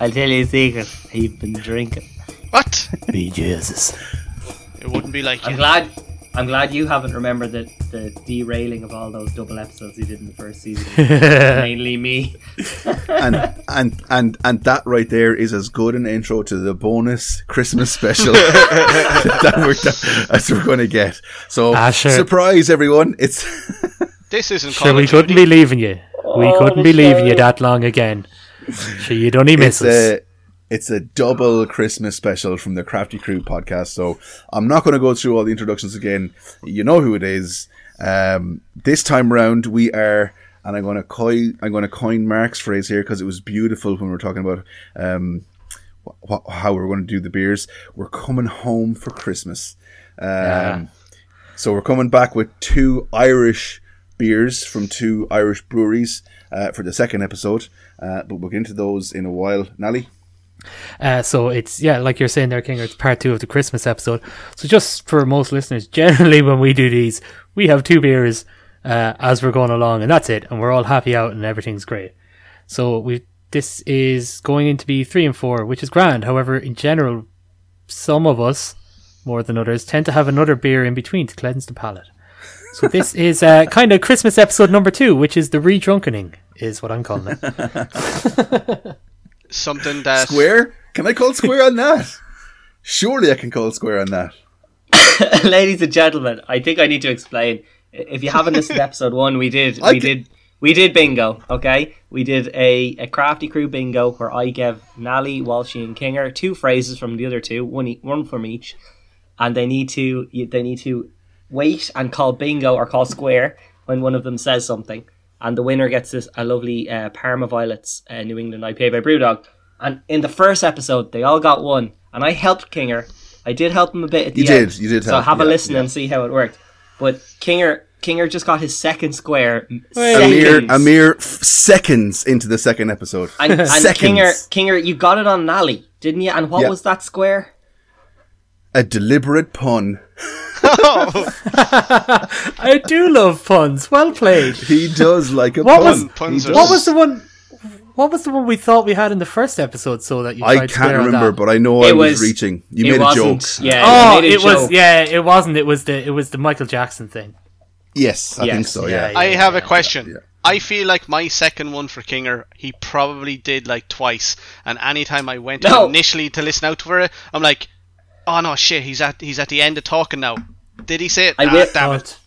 I'll tell you a secret. He's been drinking. What? Be Jesus. It wouldn't be like I'm you. glad. I'm glad you haven't remembered the, the derailing of all those double episodes you did in the first season. Mainly me. and and and and that right there is as good an intro to the bonus Christmas special that we're that, as we're going to get. So Ah, sure. surprise everyone! It's This isn't Sure, Call we couldn't be leaving you. We Oh, couldn't be leaving you that long again. Sure, you'd only miss it's us. a it's a double Christmas special from the Crafty Crew podcast. So I'm not going to go through all the introductions again. You know who it is. Um, this time round, we are, and I'm going to coin I'm going to coin Mark's phrase here because it was beautiful when we were talking about um, wh- wh- how we're going to do the beers. We're coming home for Christmas. Um, Yeah. So we're coming back with two Irish beers from two Irish breweries uh, for the second episode. Uh, but we'll get into those in a while. Nally? Uh, so it's yeah, like you're saying there, King. It's part two of the Christmas episode. So just for most listeners, generally when we do these, we have two beers uh, as we're going along, and that's it, and we're all happy out, and everything's great. So we this is going in to be three and four, which is grand. However, in general, some of us more than others tend to have another beer in between to cleanse the palate. So this is uh, kind of Christmas episode number two, which is the re-drunkening, is what I'm calling it. Something that Square? Can I call square on that? Surely I can call square on that. Ladies and gentlemen, I think I need to explain. If you haven't listened to episode one, we did I we can- did we did bingo. Okay, we did a, a crafty crew bingo where I gave Nally, Walshy, and Kinger two phrases from the other two, one e- one from each, and they need to they need to wait and call bingo or call square when one of them says something, and the winner gets this a lovely uh, Parma Violets uh, New England IPA by Brewdog. And in the first episode, they all got one, and I helped Kinger. I did help him a bit at the You end. did, you did So help, have a listen yeah. and see how it worked. But Kinger Kinger just got his second square. m- A mere, seconds. a mere f- seconds into the second episode. and, and seconds. Kinger, Kinger, you got it on Nally, didn't you? And what Yeah. was that square? A deliberate pun. I do love puns. Well played. He does like a What pun. was- puns He are- What was the one? What was the one we thought we had in the first episode? So that you I tried to can't swear remember, that? but I know I was, was- reaching. You made a joke. Yeah, oh, you made a it was yeah, it wasn't. It was the it was the Michael Jackson thing. Yes, I Yes, think so, yeah, yeah. I yeah, have a question. yeah. I feel like my second one for Kinger, he probably did like twice. And anytime I went No. initially to listen out for it, I'm like, oh no, shit, he's at he's at the end of talking now. Did he say it? I Ah, will- damn it.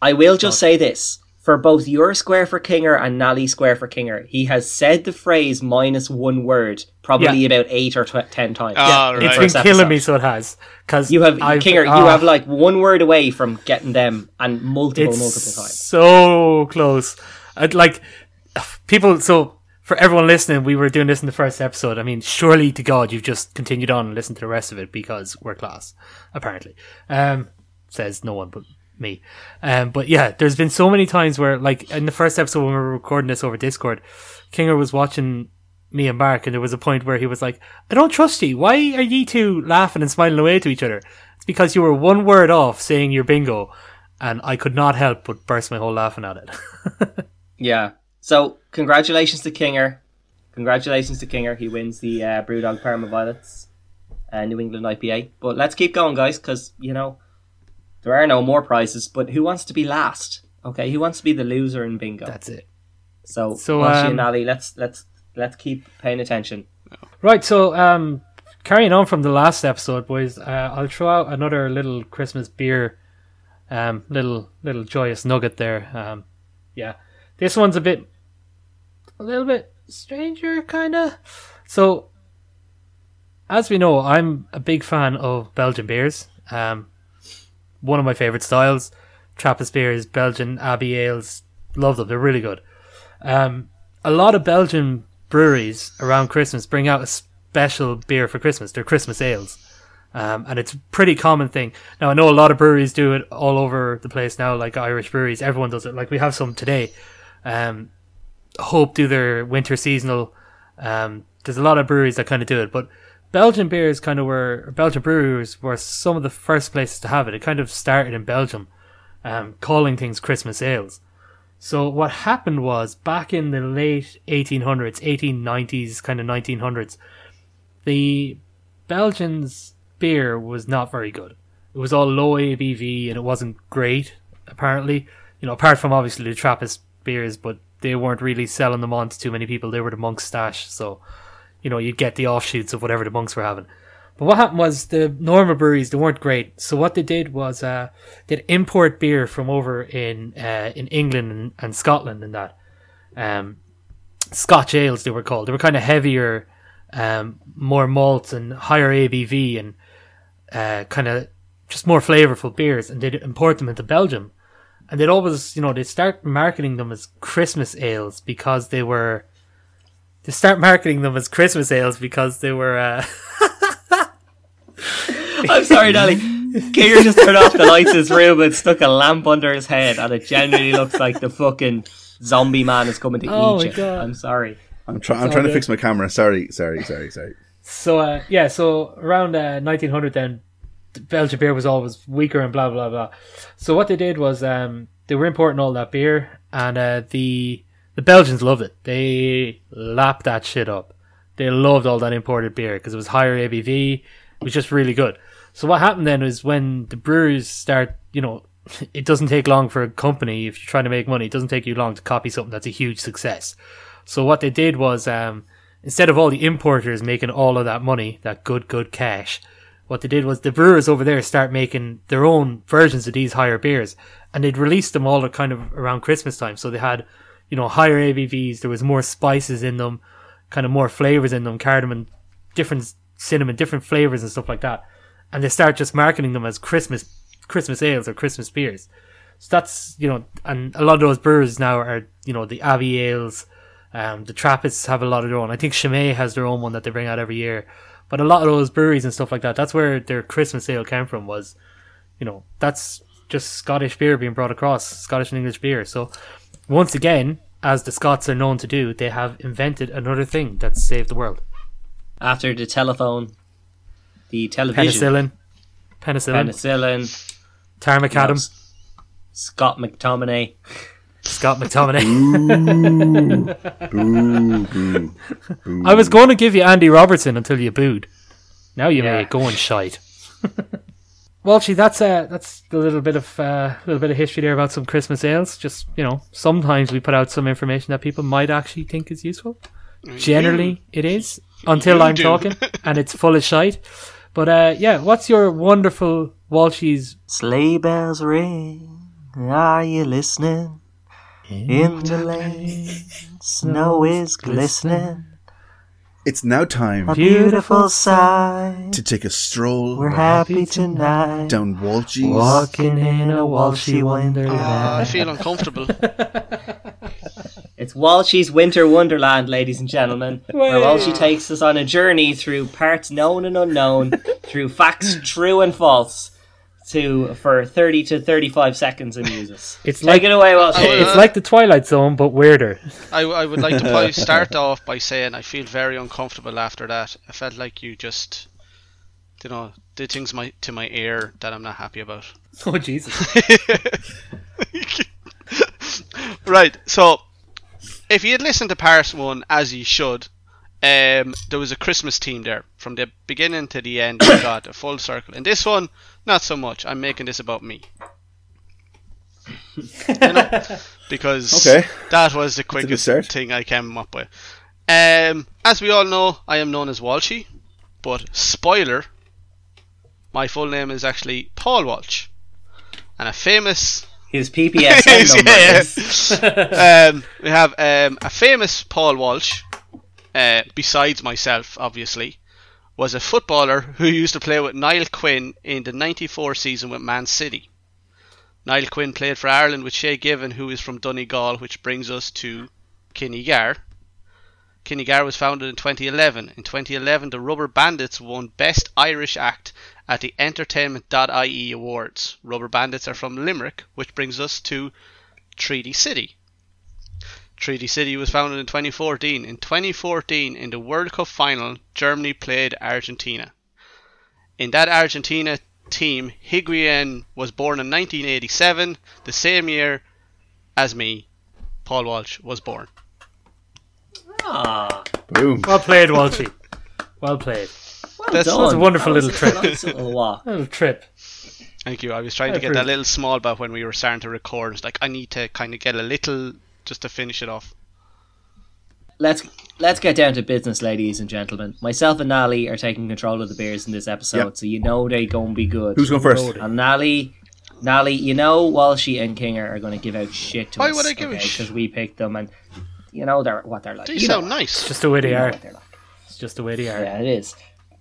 I will just say this. For both your square for Kinger and Nally square for Kinger, he has said the phrase minus one word probably Yeah. about eight or tw- ten times. Ah, in right. the it's first been killing me, so it has. Because You have I've, Kinger. ah, you have like one word away from getting them, and multiple, it's multiple times. so close. I'd like people. So for everyone listening, we were doing this in the first episode. I mean, surely to God, you've just continued on and listened to the rest of it because we're class. Apparently, um, says no one but me. Um, but yeah, there's been so many times where, like in the first episode when we were recording this over Discord, Kinger was watching me and Mark, and there was a point where he was like, "I don't trust you. Why are you two laughing and smiling away to each other? It's because you were one word off saying your bingo." And I could not help but burst my whole laughing at it. Yeah. So congratulations to Kinger. Congratulations to Kinger. He wins the uh, Brewdog Parma Violets uh, New England IPA. But let's keep going, guys, because you know there are no more prizes. But who wants to be last? Okay, who wants to be the loser in bingo? That's it. so, so, Walshy um, and Ali, let's let's let's keep paying attention. Right, so um, carrying on from the last episode, boys, uh, I'll throw out another little Christmas beer, um, little little joyous nugget there. Um, yeah, this one's a bit, a little bit stranger, kind of. So, as we know, I'm a big fan of Belgian beers. Um, one of my favorite styles, Trappist beers, Belgian Abbey ales, love them. They're really good. Um, a lot of Belgian breweries around Christmas bring out a special beer for Christmas. They're Christmas ales. Um, and it's a pretty common thing. Now, I know a lot of breweries do it all over the place now, like Irish breweries. Everyone does it. Like, we have some today. Um, Hope do their winter seasonal. Um, there's a lot of breweries that kind of do it. But Belgian beers kind of were, Belgian breweries were some of the first places to have it. It kind of started in Belgium, um, calling things Christmas ales. So what happened was back in the late 1800s, 1890s, kind of 1900s, the Belgians' beer was not very good. It was all low ABV and it wasn't great. Apparently, you know, apart from obviously the Trappist beers, but they weren't really selling them on to too many people. They were the monk's stash, so you know you'd get the offshoots of whatever the monks were having. But what happened was the normal breweries they weren't great. So what they did was uh, they'd import beer from over in uh, in England and, and Scotland and that. Um, Scotch ales they were called. They were kind of heavier, um, more malts and higher ABV and uh, kind of just more flavorful beers, and they'd import them into Belgium. And they'd always, you know, they'd start marketing them as Christmas ales because they were. They start marketing them as Christmas ales because they were. Uh, I'm sorry, Nelly. Kinger just turned off the lights in his room and stuck a lamp under his head, and it genuinely looks like the fucking zombie man is coming to Oh eat my you. God. I'm sorry. I'm, try- I'm all trying to fix my camera. Sorry, sorry, sorry, sorry. So uh, yeah, so around uh, 1900, then Belgian beer was always weaker and blah blah blah. So what they did was um, they were importing all that beer, and uh, the the Belgians loved it. They lapped that shit up. They loved all that imported beer because it was higher ABV. It was just really good. So what happened then is when the brewers start, you know, it doesn't take long for a company if you're trying to make money. It doesn't take you long to copy something that's a huge success. So what they did was um, instead of all the importers making all of that money, that good good cash, what they did was the brewers over there start making their own versions of these higher beers, and they'd release them all kind of around Christmas time. So they had, you know, higher ABVs. There was more spices in them, kind of more flavors in them, cardamom, different cinnamon, different flavors and stuff like that. And they start just marketing them as Christmas Christmas ales or Christmas beers. So that's you know, and a lot of those brewers now are you know the Abbey ales. Um, the Trappists have a lot of their own. I think Chimay has their own one that they bring out every year. But a lot of those breweries and stuff like that, that's where their Christmas ale came from. Was you know that's just Scottish beer being brought across, Scottish and English beer. So once again, as the Scots are known to do, they have invented another thing that saved the world: After the telephone, the television, penicillin, penicillin, penicillin, tarmacadam, you Scott McTominay. Scott McTominay. Boo, boo, boo. I was going to give you Andy Robertson until you booed. Now you Yeah. may go and shite. well, gee, that's uh, that's a little bit of uh, little bit of history there about some Christmas ales. Just you know, sometimes we put out some information that people might actually think is useful. Generally, it is until You I'm do. talking, and it's full of shite. But uh, yeah, what's your wonderful Walshies? Sleigh bells ring. Are you listening? In the lane, snow is glistening. It's now time Beautiful sight. to take a stroll We're happy tonight. down Walshies. Walking in a Walshy wonderland. Ah, I feel uncomfortable. It's Walshy's Winter Wonderland, ladies and gentlemen, where Walshy takes us on a journey through parts known and unknown, through facts true and false, to for thirty to thirty-five seconds and uses. It's Take like it away, Walshy. it's like the Twilight Zone, but weirder. I, I would like to probably start off by saying I feel very uncomfortable after that. I felt like you just, you know, did things my, to my ear that I'm not happy about. Oh Jesus! right, so if you had listened to part one as you should, um, there was a Christmas theme there from the beginning to the end. We got a full circle. In this one, not so much. I'm making this about me. You know? Because Okay. that was the quickest thing I came up with. Um, as we all know, I am known as Walshy, but spoiler, my full name is actually Paul Walsh, and a famous His PPS number Yeah. um, we have um, a famous Paul Walsh, uh, besides myself, obviously, was a footballer who used to play with Niall Quinn in the 94 season with Man City. Niall Quinn played for Ireland with Shay Given, who is from Donegal, which brings us to Kinnegar. Kinnegar was founded in 2011. In 2011, the Rubber Bandits won Best Irish Act at the Entertainment.ie Awards. Rubber Bandits are from Limerick, which brings us to Treaty City. Treaty City was founded in 2014. In 2014, in the World Cup final, Germany played Argentina. In that Argentina team, Higuain was born in 1987, the same year as me, Paul Walsh was born. Ah, Boom. Well played, Walshy. Well played. well That's- done. That was a wonderful That little trip. nice little walk. Little trip. Thank you. I was trying I to get that little small bit when we were starting to record. It's like I need to kind of get a little just to finish it off. Let's let's get down to business, ladies and gentlemen. Myself and Nally are taking control of the beers in this episode, Yep. so you know they're gonna be good. Who's going first? And Nally, Nally, you know Walshy and Kinger are going to give out shit to Why us. would I give a sh- Because we picked them, and you know they're what they're like. They You sound what- nice. Just the way they you know are. what they're like. It's just the way they are. Yeah, it is.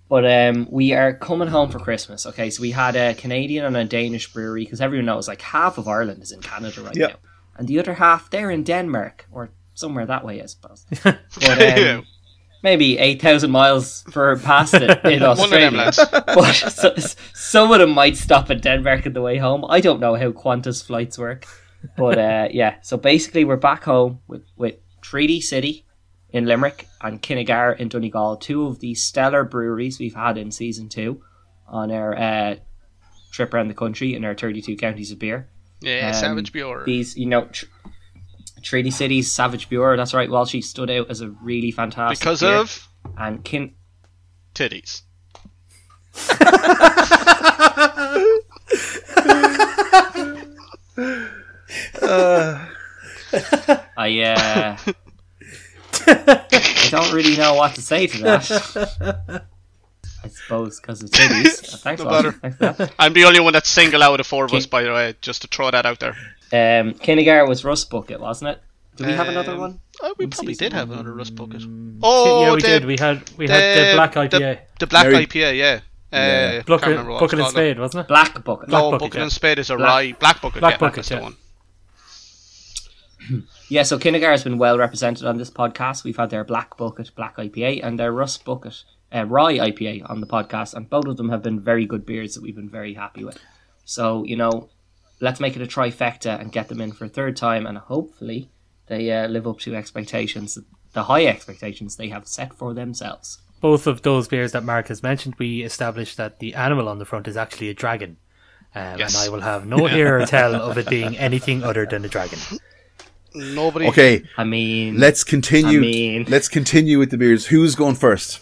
But um, we are coming home for Christmas. Okay, so we had a Canadian and a Danish brewery because everyone knows like half of Ireland is in Canada right Yeah. now, and the other half they're in Denmark or somewhere that way, I suppose. But um, maybe eight thousand miles for past it in One of Australia. but so, some of them might stop at Denmark on the way home. I don't know how Qantas flights work, but uh, yeah. So basically, we're back home with with Treaty City in Limerick and Kinnegar in Donegal, two of the stellar breweries we've had in season two on our uh, trip around the country in our thirty-two counties of beer. Yeah, Um, Savage Bjorn. These, you know. Tr- Treaty City's Savage Pure, that's right. Well, she stood out as a really fantastic Because beer. of and Kin titties. I uh, I don't really know what to say to that. I suppose because of titties. Uh, Thanks, No Walsh. matter. Thanks for that. I'm the only one that's single out of four of us, by the way, just to throw that out there. Um, Kinnegar was Rust Bucket, wasn't it? Do we have another Um, one? Oh, we probably did have another rust bucket. Oh, yeah, we the, did. We had we had the black IPA. The, the black Very- IPA, yeah. Uh, Yeah. can't Bucket, bucket and called. spade, wasn't it? Black Bucket. No, Bucket, bucket yeah. and spade is a Black- rye. Black bucket, Black yeah, bucket, yeah. the one. Yeah, so Kinnegar has been well represented on this podcast. We've had their Black Bucket, Black IPA, and their Rust Bucket, uh, Rye IPA on the podcast, and both of them have been very good beers that we've been very happy with. So, you know, let's make it a trifecta and get them in for a third time, and hopefully they uh, live up to expectations, the high expectations they have set for themselves. Both of those beers that Mark has mentioned, we established that the animal on the front is actually a dragon. Um, Yes. And I will have no hear or tell of it being anything other than a dragon. Nobody. Okay, I mean, let's continue. I mean- let's continue with the beers. Who's going first?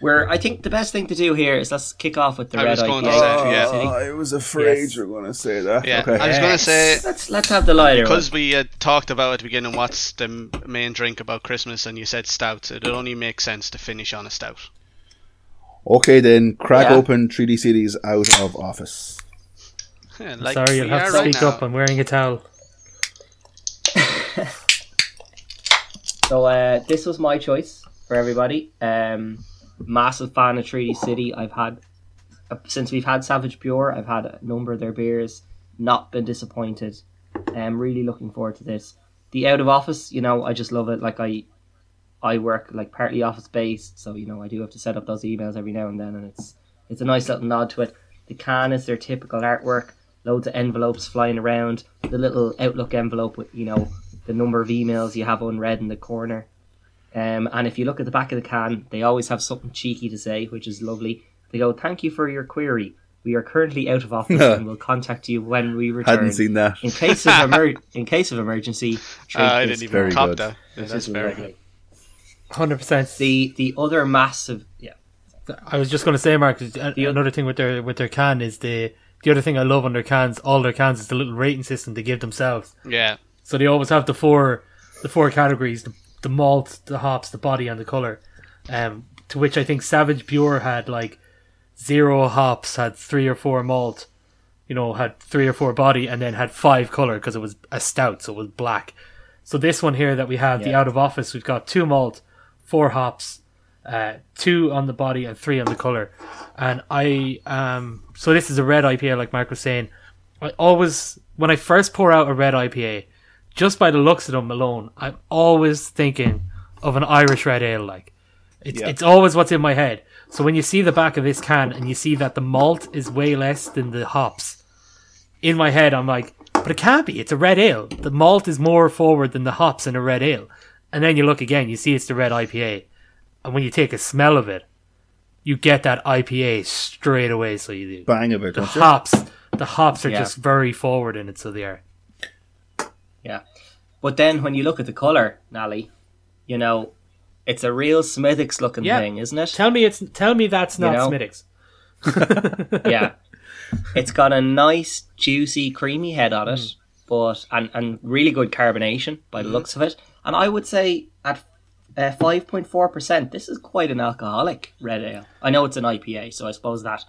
We're, I think the best thing to do here is let's kick off with the I red was going to IPA. say, yeah. City. I was afraid Yes. you were going to say that. Yeah, okay. I was going to say Let's let's have the lighter one. because we had talked about at the beginning what's the main drink about Christmas, and you said stout. It only makes sense to finish on a stout. Okay, then crack Yeah. open Treaty City's out of office. Yeah, like Sorry, you'll have to speak now. up. I'm wearing a towel. So uh, this was my choice for everybody. Um, massive fan of Treaty City. I've had since we've had Savage Pure. I've had a number of their beers. Not been disappointed. I'm really looking forward to this. The out of office, you know, I just love it. Like I, I work like partly office based, so you know I do have to set up those emails every now and then, and it's it's a nice little nod to it. The can is their typical artwork. Loads of envelopes flying around. The little Outlook envelope with you know the number of emails you have unread in the corner. Um, and if you look at the back of the can, they always have something cheeky to say, which is lovely. They go, "Thank you for your query. We are currently out of office and will contact you when we return." Hadn't seen that. In case of emer- in case of emergency, Uh, I didn't very even cop good. that. This that's is very lovely. good. 100%. The the other massive yeah. I was just going to say, Mark, uh, The- another thing with their with their can is the the other thing I love on their cans, all their cans is the little rating system they give themselves. Yeah, So they always have the four the four categories: the, the malt, the hops, the body, and the color. Um, to which I think Savage Pure had like zero hops, had three or four malt, you know, had three or four body, and then had five color because it was a stout, so it was black. So this one here that we have, the out of office, we've got two malt, four hops, uh, two on the body and three on the color. And I um so this is a red IPA, like Mark was saying. I always when I first pour out a red IPA, just by the looks of them alone, I'm always thinking of an Irish red ale. Like it's Yeah. it's always what's in my head. So when you see the back of this can and you see that the malt is way less than the hops, in my head I'm like, but it can't be. It's a red ale. The malt is more forward than the hops in a red ale. And then you look again, you see it's the red IPA, and when you take a smell of it, you get that IPA straight away. So you do. Bang of it, The hops, the hops are Yeah. just very forward in it. So they are. But then when you look at the color, Nally, you know, it's a real Smithwick's looking Yeah. thing, isn't it? Tell me it's tell me that's not know? Smithwick's. yeah. It's got a nice, juicy, creamy head on it, Mm. but and, and really good carbonation by the looks of it. And I would say at uh, five point four percent, this is quite an alcoholic red ale. I know it's an IPA, so I suppose that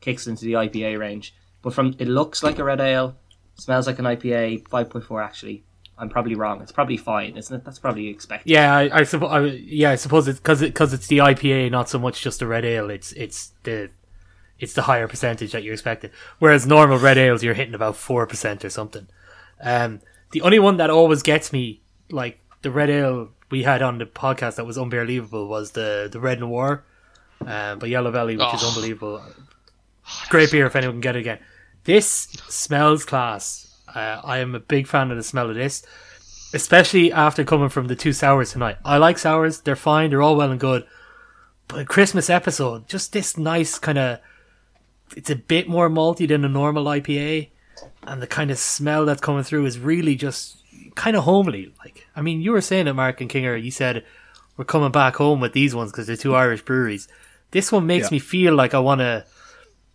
kicks into the IPA range. But from it looks like a red ale, smells like an IPA. Five point four actually. I'm probably wrong. It's probably fine, isn't it? That's probably expected. Yeah, I, I suppose. I, yeah, I suppose it's because because it's the IPA, not so much just the red ale. It's it's the it's the higher percentage that you're expecting. Whereas normal red ales, you're hitting about four percent or something. Um, the only one that always gets me, like the red ale we had on the podcast that was unbelievable, was the the red noir, um, by Yellow Belly, which is Oh. unbelievable. Great beer if anyone can get it again. This smells class. Uh, I am a big fan of the smell of this especially after coming from the two sours tonight. I like sours; they're fine, they're all well and good. But a Christmas episode, just this nice kind of, it's a bit more malty than a normal IPA, and the kind of smell that's coming through is really just kind of homely. Like, I mean, you were saying it, Mark and Kinger. You said we're coming back home with these ones because they're two Irish breweries. This one makes Yeah. me feel like I want to,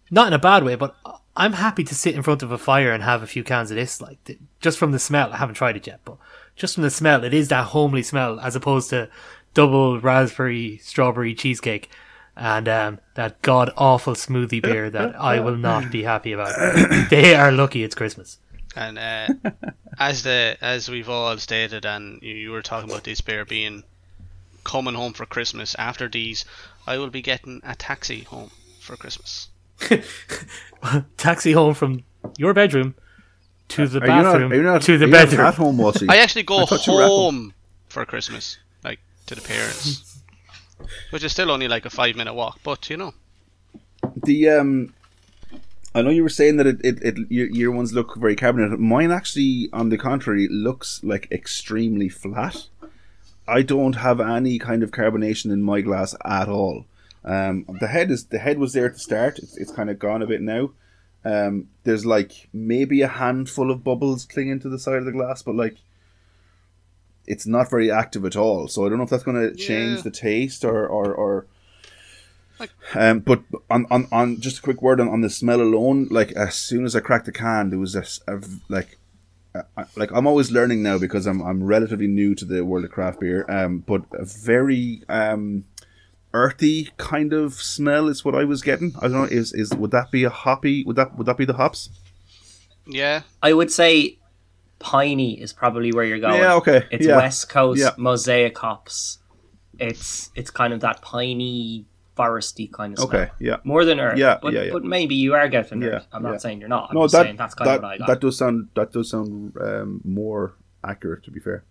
not in a bad way, but I'm happy to sit in front of a fire and have a few cans of this. Like, just from the smell, I haven't tried it yet, but just from the smell, it is that homely smell as opposed to double raspberry strawberry cheesecake and um, that god awful smoothie beer that I will not be happy about. they are lucky it's Christmas. And uh, as the as we've all stated, and you, you were talking about this beer being coming home for Christmas. After these, I will be getting a taxi home for Christmas. Taxi home from your bedroom to the Are bathroom you not, to the are not bedroom. at home, Walshy? I actually go I thought you were at home. home for Christmas, like to the parents, which is still only like a five minute walk. But you know, the um I know you were saying that it, it, it your, your ones look very carbonated. Mine actually, on the contrary, looks like extremely flat. I don't have any kind of carbonation in my glass at all. Um, the head is the head was there to start. It's, it's kind of gone a bit now. Um, there's like maybe a handful of bubbles clinging to the side of the glass, but like it's not very active at all. So I don't know if that's going to change the taste or or, or Like- um, but on, on, on just a quick word on, on the smell alone, like as soon as I cracked the can, there was a, a like, I- like I'm always learning now because I'm I'm relatively new to the world of craft beer. Um, but a very um, earthy kind of smell is what I was getting. I don't know is is would that be a hoppy? Would that would that be the hops? yeah, I would say piney is probably where you're going. Yeah, okay, It's yeah, West Coast yeah. mosaic hops. It's it's kind of that piney, foresty kind of smell. Okay, yeah. More than earth. Yeah, but, yeah, yeah. but maybe you are getting Yeah, earth. I'm not saying you're not. I'm no, just that saying that's kind that, of what I got. that does sound that does sound um, more accurate. To be fair,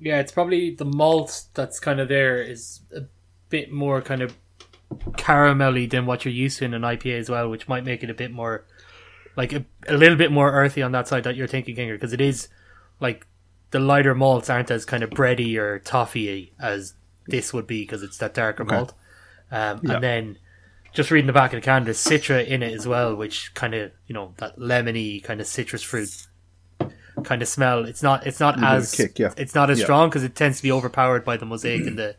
Yeah, it's probably the malt that's kind of there is a bit more kind of caramelly than what you're used to in an IPA as well, which might make it a bit more like a, a little bit more earthy on that side that you're thinking, Kinger, because it is like the lighter malts aren't as kind of bready or toffee as this would be because it's that darker malt. Um, Yeah. And then just reading the back of the can, there's citra in it as well, which kind of you know that lemony kind of citrus fruit kind of smell. It's not it's not Little bit of as kick, yeah. it's not as Yeah. strong because it tends to be overpowered by the mosaic and the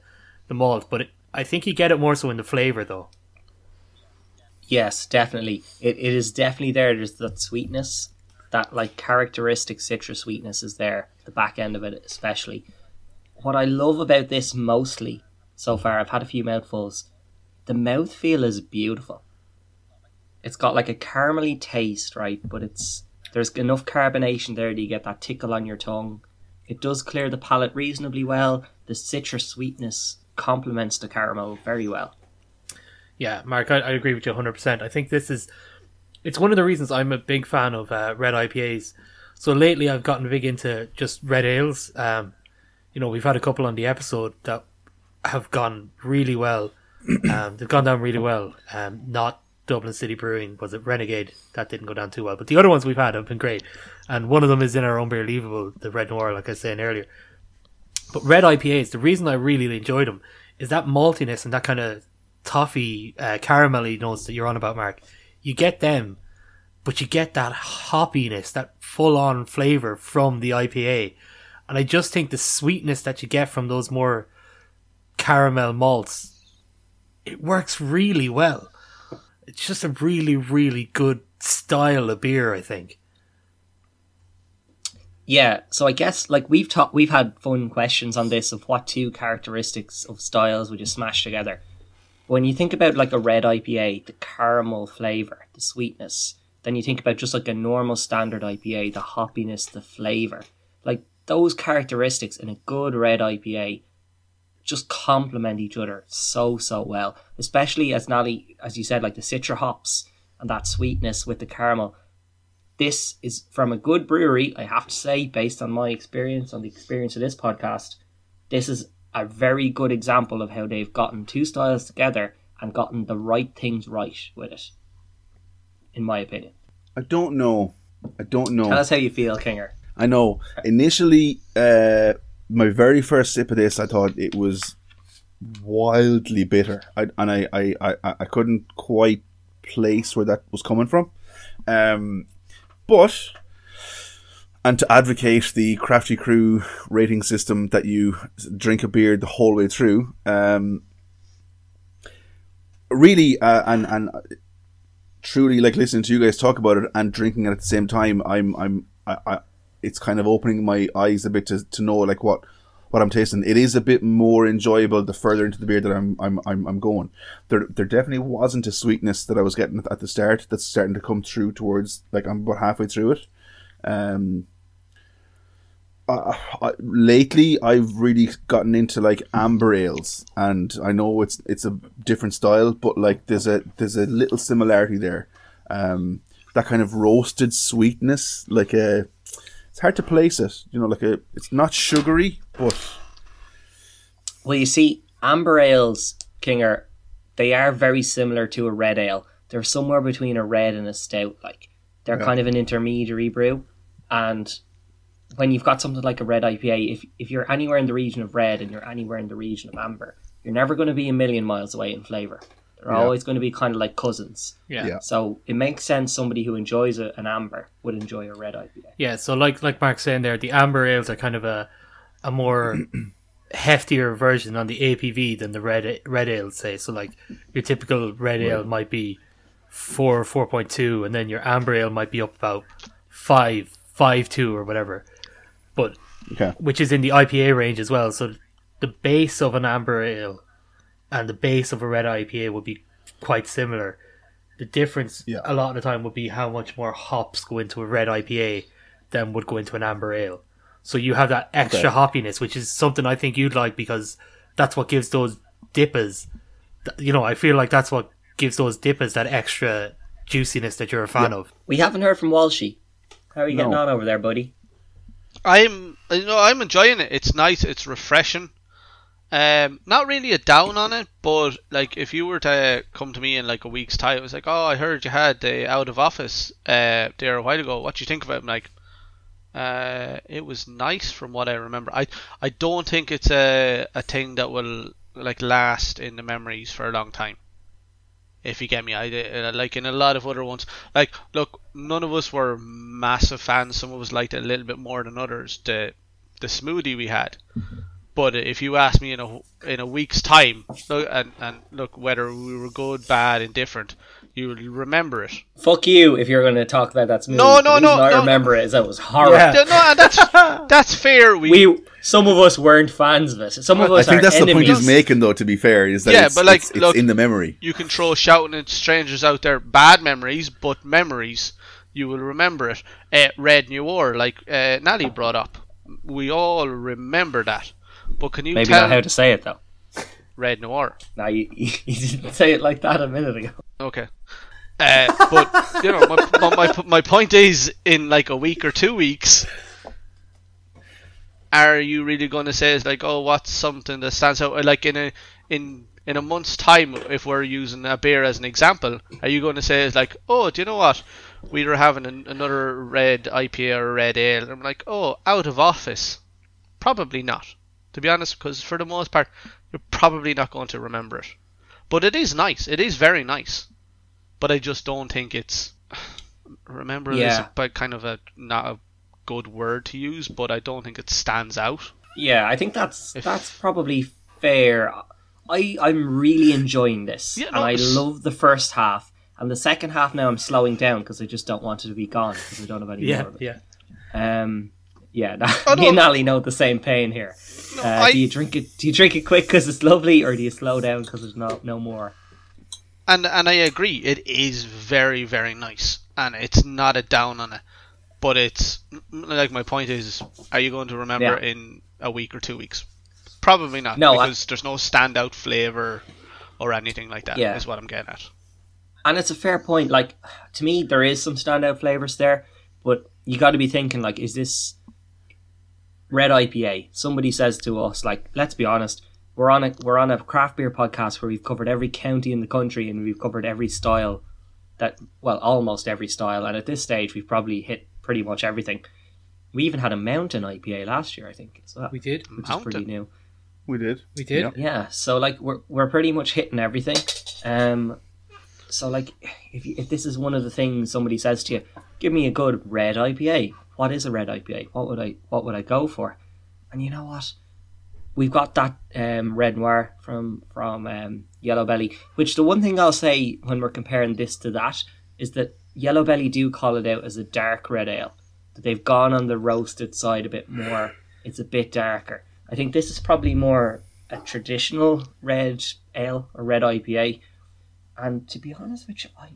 the malt. But it, I think you get it more so in the flavor though. Yes, definitely. It, it is definitely there. There's that sweetness, that like characteristic citrus sweetness is there. The back end of it, especially. What I love about this mostly so far, I've had a few mouthfuls. The mouthfeel is beautiful. It's got like a caramely taste, right? But it's there's enough carbonation there that you get that tickle on your tongue. It does clear the palate reasonably well. The citrus sweetness complements the caramel very well. Yeah, Mark, I, I agree with you 100%. I think this is it's one of the reasons I'm a big fan of uh, red IPAs. So lately I've gotten big into just red ales. Um, you know, we've had a couple on the episode that have gone really well. Um, they've gone down really well. Um, not Dublin City Brewing, was it Renegade? That didn't go down too well. But the other ones we've had have been great. And one of them is in our Unbelievable, the Red Noir, like I was saying earlier. But red IPAs, the reason I really enjoyed them is that maltiness and that kind of toffee, uh, caramelly notes that you're on about, Mark. You get them, but you get that hoppiness, that full on flavor from the IPA. And I just think the sweetness that you get from those more caramel malts, it works really well. It's just a really, really good style of beer, I think. Yeah, so I guess like we've talked, we've had fun questions on this of what two characteristics of styles would you smash together. When you think about like a red IPA, the caramel flavor, the sweetness, then you think about just like a normal standard IPA, the hoppiness, the flavor, like those characteristics in a good red IPA just complement each other so so well. Especially as Nally, as you said, like the citra hops and that sweetness with the caramel this is from a good brewery, I have to say, based on my experience, on the experience of this podcast, this is a very good example of how they've gotten two styles together and gotten the right things right with it, in my opinion. I don't know. I don't know. Tell us how you feel, Kinger. I know. Initially, uh, my very first sip of this, I thought it was wildly bitter, I, and I, I, I, I couldn't quite place where that was coming from. Um, but and to advocate the crafty crew rating system that you drink a beer the whole way through um, really uh, and and truly like listening to you guys talk about it and drinking it at the same time i'm i'm I, I it's kind of opening my eyes a bit to, to know like what what I'm tasting. It is a bit more enjoyable the further into the beer that I'm I'm I'm, I'm going. There there definitely wasn't a sweetness that I was getting at the start that's starting to come through towards like I'm about halfway through it. Um, uh, uh, lately I've really gotten into like amber ales, and I know it's it's a different style, but like there's a there's a little similarity there. Um, that kind of roasted sweetness, like a it's hard to place it. You know, like a it's not sugary, but well, you see, amber ales, Kinger, they are very similar to a red ale. They're somewhere between a red and a stout. Like they're yeah. kind of an intermediary brew, and when you've got something like a red IPA, if if you're anywhere in the region of red and you're anywhere in the region of amber, you're never going to be a million miles away in flavor. They're yeah. always going to be kind of like cousins. Yeah. yeah. So it makes sense somebody who enjoys a, an amber would enjoy a red IPA. Yeah. So like like Mark's saying there, the amber ales are kind of a a more heftier version on the ABV than the red red ale say. So like your typical red ale might be four four point two, and then your amber ale might be up about five five two or whatever. But okay. which is in the IPA range as well. So the base of an amber ale and the base of a red IPA would be quite similar. The difference yeah. a lot of the time would be how much more hops go into a red IPA than would go into an amber ale. So you have that extra okay. hoppiness, which is something I think you'd like because that's what gives those dippers. You know, I feel like that's what gives those dippers that extra juiciness that you're a fan yeah. of. We haven't heard from Walshy. How are you no. getting on over there, buddy? I'm, you know, I'm enjoying it. It's nice. It's refreshing. Um, not really a down on it, but like if you were to come to me in like a week's time, it was like, oh, I heard you had the out of office uh, there a while ago. What do you think of it? I'm like, uh, it was nice from what I remember. I I don't think it's a a thing that will like last in the memories for a long time. If you get me, I uh, like in a lot of other ones. Like, look, none of us were massive fans. Some of us liked it a little bit more than others. The the smoothie we had. But if you ask me in a in a week's time, look, and and look whether we were good, bad, indifferent, you will remember it. Fuck you if you're going to talk about that movie. No, no, no. I no, remember no. it is that was horrible. Yeah. No, that's that's fair. We, we some of us weren't fans of it. Some of us. I think that's enemies. the point he's making, though. To be fair, is that yeah, it's, but like, it's, it's look, in the memory. You can throw shouting at strangers out there, bad memories, but memories you will remember it. Uh, Red War, like uh, Nally brought up, we all remember that. But can you maybe tell not how to say it though? Red Noir. No, you, you didn't say it like that a minute ago. Okay. Uh, but you know, my, my my point is, in like a week or two weeks, are you really going to say it's like, oh, what's something that stands out? Like in a in in a month's time, if we're using a beer as an example, are you going to say it's like, oh, do you know what? We were having an, another red IPA or red ale. And I'm like, oh, out of office. Probably not to be honest, because for the most part, you're probably not going to remember it. But it is nice. It is very nice. But I just don't think it's. remember is Yeah. a, but kind of a not a good word to use, but I don't think it stands out. Yeah, I think that's If- that's probably fair. I I'm really enjoying this, Yeah, and I love the first half. And the second half now, I'm slowing down because I just don't want it to be gone because I don't have any Yeah, more of it. yeah. Um, yeah, Oh, me and. Nally know the same pain here. No, Uh, I, do you drink it? Do you drink it quick because it's lovely, or do you slow down because there's no no more? and and I agree, it is very very nice, and it's not a down on it, but it's like my point is, are you going to remember Yeah. in a week or two weeks? Probably not, No, I- because there's no standout flavor or anything like that. Is Yeah. what I'm getting at. And it's a fair point. Like to me, there is some standout flavors there, but you got to be thinking like, is this red IPA? Somebody says to us, like, let's be honest, we're on a we're on a craft beer podcast where we've covered every county in the country and we've covered every style that well, almost every style. And at this stage, we've probably hit pretty much everything. We even had a mountain IPA last year, I think, as well, We did. which is pretty Mountain? new. We did. We did. Yeah. Yeah, so like we're we're pretty much hitting everything. Um, so like if you, if this is one of the things somebody says to you, give me a good red IPA. What is a red IPA? What would I what would I go for? And you know what? We've got that um, red noir from from um, Yellow Belly. Which the one thing I'll say when we're comparing this to that is that Yellow Belly do call it out as a dark red ale. That they've gone on the roasted side a bit more. It's a bit darker. I think this is probably more a traditional red ale or red IPA. And to be honest with you, I,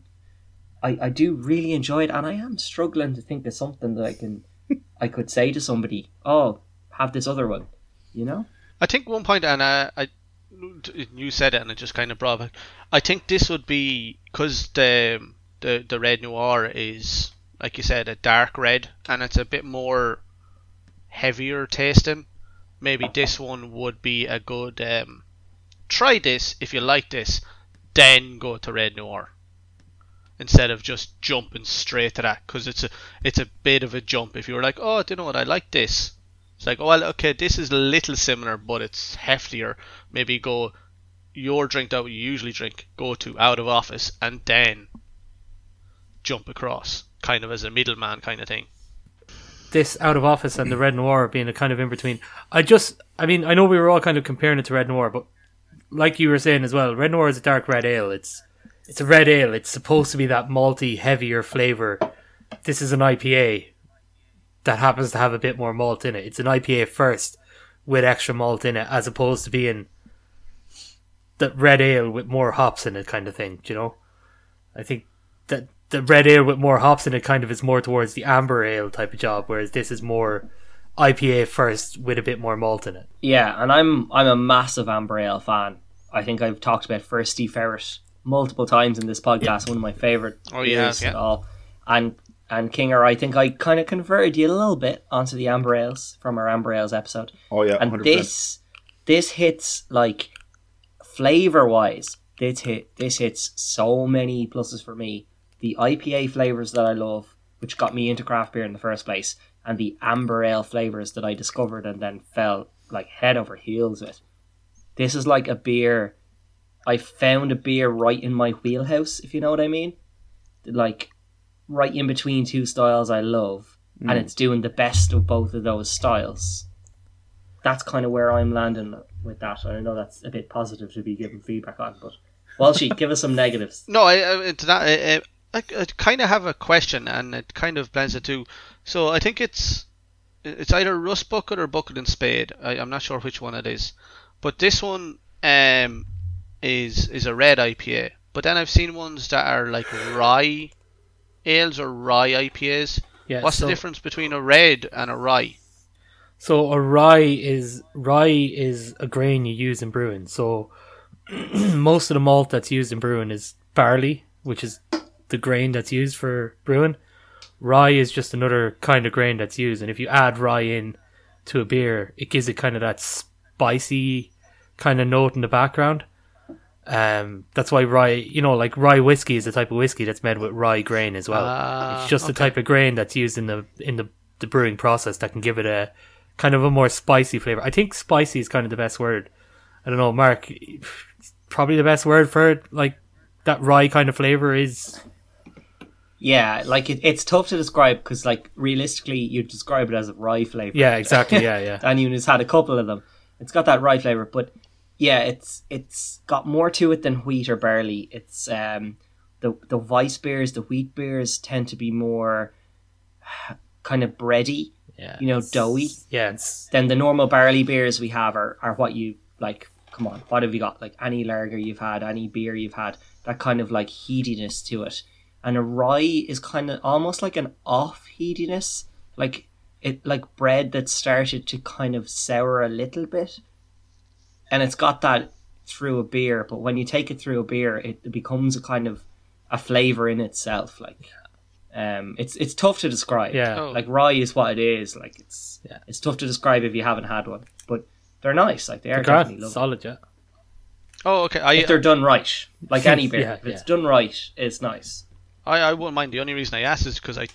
I, I do really enjoy it, and I am struggling to think of something that I can, I could say to somebody, "Oh, have this other one," you know? I think one point, and I, you said it, and it just kind of brought back. I think this would be because the the the red noir is like you said a dark red, and it's a bit more heavier tasting. Maybe this one would be a good. Um, try this if you like this, then go to red noir instead of just jumping straight to that because it's a it's a bit of a jump. If you were like, oh, do you know what? I like this. It's like, well, okay, this is a little similar, but it's heftier. Maybe go your drink that you usually drink, go to out of office, and then jump across, kind of as a middleman kind of thing. This out of office and the red noir being a kind of in between. I just, I mean, I know we were all kind of comparing it to red noir, but like you were saying as well, red noir is a dark red ale. It's it's a red ale. It's supposed to be that malty, heavier flavor. This is an IPA that happens to have a bit more malt in it. It's an IPA first with extra malt in it, as opposed to being that red ale with more hops in it, kind of thing. do You know, I think that the red ale with more hops in it kind of is more towards the amber ale type of job, whereas this is more IPA first with a bit more malt in it. Yeah, and I'm I'm a massive amber ale fan. I think I've talked about Fursty Ferret multiple times in this podcast. One of my favorite Oh, beers yeah, at all. And and Kinger, I think I kind of converted you a little bit onto the amber ales from our amber ales episode. Oh yeah, and 100%. this this hits like flavor wise this hit this hits so many pluses for me the ipa flavors that i love which got me into craft beer in the first place and the amber ale flavors that i discovered and then fell like head over heels with this is like a beer i found a beer right in my wheelhouse if you know what i mean like right in between two styles i love and mm. it's doing the best of both of those styles that's kind of where I'm landing with that. I know that's a bit positive to be giving feedback on, but Walshy, give us some negatives. No, I, I, uh, to that, uh, uh, I, I, I, I kind of have a question, and it kind of blends it too. So I think it's it's either Rust Bucket or Bucket and Spade. I, I'm not sure which one it is, but this one um is is a red IPA. But then I've seen ones that are like rye ales or rye IPAs. Yeah. What's so, the difference between a red and a rye? So a rye is rye is a grain you use in brewing. So most of the malt that's used in brewing is barley, which is the grain that's used for brewing. Rye is just another kind of grain that's used, and if you add rye in to a beer, it gives it kind of that spicy kind of note in the background. Um, that's why rye, you know, like rye whiskey is a type of whiskey that's made with rye grain as well. Ah, it's just the type of grain that's used in the in the, the brewing process that can give it a kind of a more spicy flavor. I think spicy is kind of the best word. I don't know, Mark. Probably the best word for it, like that rye kind of flavor is. Yeah, like it, it's tough to describe because, like, realistically, you describe it as a rye flavor. Yeah, exactly. Yeah, yeah. and has had a couple of them. It's got that rye flavor, but yeah, it's it's got more to it than wheat or barley. It's um the the Weiss beers, the wheat beers tend to be more kind of bready, Yeah, you know, doughy. Yeah, it's Then the normal barley beers we have are, are what you like. Come on, what have you got? Like any lager you've had, any beer you've had, that kind of like heatiness to it. And a rye is kind of almost like an off heatiness, like it like bread that started to kind of sour a little bit, and it's got that through a beer. But when you take it through a beer, it, it becomes a kind of a flavor in itself. Like, um, it's it's tough to describe. Yeah. Oh. like rye is what it is. Like it's Yeah. it's tough to describe if you haven't had one, but they're nice. Like they are they're definitely lovely. solid. Yeah, Oh, okay. I, If they're done right, like any beer, Yeah, if it's yeah. done right, it's nice. I, I wouldn't mind. The only reason I asked is because I,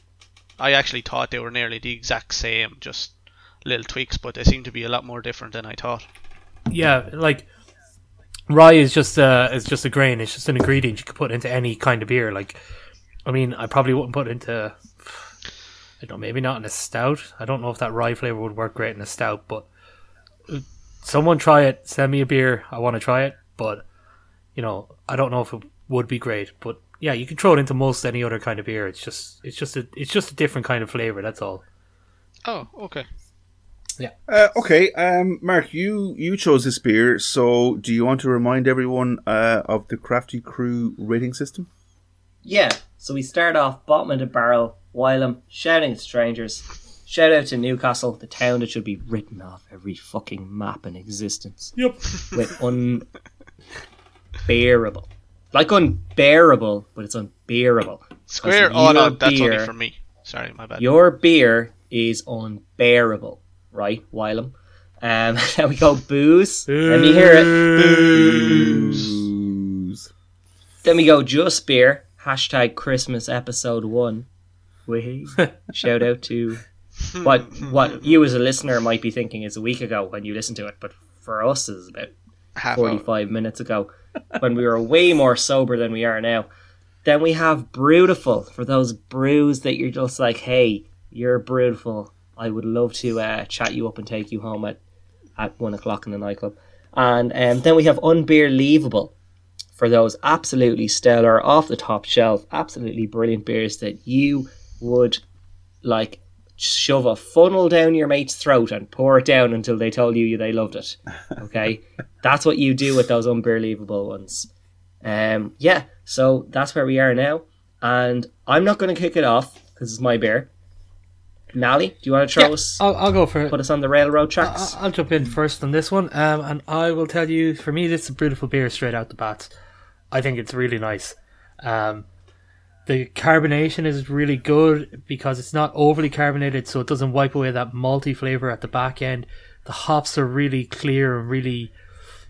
I actually thought they were nearly the exact same, just little tweaks, but they seem to be a lot more different than I thought. Yeah. Like rye is just uh is just a grain. It's just an ingredient you could put into any kind of beer. Like, I mean, I probably wouldn't put it into. I don't know, maybe not in a stout. I don't know if that rye flavor would work great in a stout, but uh, someone try it. Send me a beer. I want to try it, but you know, I don't know if it would be great. But yeah, you can throw it into most any other kind of beer. It's just, it's just a, it's just a different kind of flavor. That's all. Oh, okay. Uh, okay, um, Mark, you you chose this beer, so do you want to remind everyone uh, of the Crafty Crew rating system? Yeah. So we start off bottom of the barrel, Wylam, shouting at strangers. Shout out to Newcastle, the town that should be written off every fucking map in existence. Yep. With unbearable. Like unbearable, but it's unbearable. Square. Because Oh no, your that's only for me. Sorry, my bad. Your beer is unbearable, right, Wylam? Um, then we go booze. Let me hear it. Booze. Then we go just beer. Hashtag Christmas episode one. Wee. Shout out to what what you as a listener might be thinking is a week ago when you listened to it, but for us is about Half 45 minutes ago when we were way more sober than we are now. Then we have Brewtiful for those brews that you're just like, hey, you're Brewtiful. I would love to uh, chat you up and take you home at, at one o'clock in the nightclub. And um, then we have Unbeerleavable for those absolutely stellar, off the top shelf, absolutely brilliant beers that you would like shove a funnel down your mate's throat and pour it down until they told you they loved it. Okay, that's what you do with those unbelievable ones. Um, yeah, so that's where we are now, and I'm not going to kick it off because it's my beer. Nally, do you want to throw Yeah, us, I'll, I'll go for it. put us on the railroad tracks? I- I'll jump in first on this one, um, and I will tell you, for me, this is a beautiful beer straight out the bat. I think it's really nice. Um, the carbonation is really good because it's not overly carbonated, so it doesn't wipe away that malty flavor at the back end. The hops are really clear and really,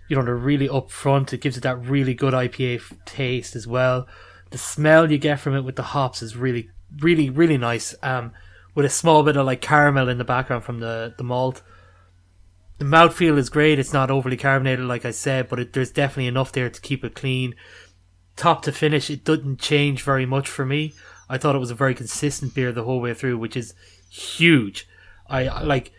you know, they're really upfront. It gives it that really good IPA f- taste as well. The smell you get from it with the hops is really, really, really nice. Um, with a small bit of like caramel in the background from the the malt the mouthfeel is great. It's not overly carbonated, like I said, but it, there's definitely enough there to keep it clean. Top to finish, it doesn't change very much for me. I thought it was a very consistent beer the whole way through, which is huge. I, like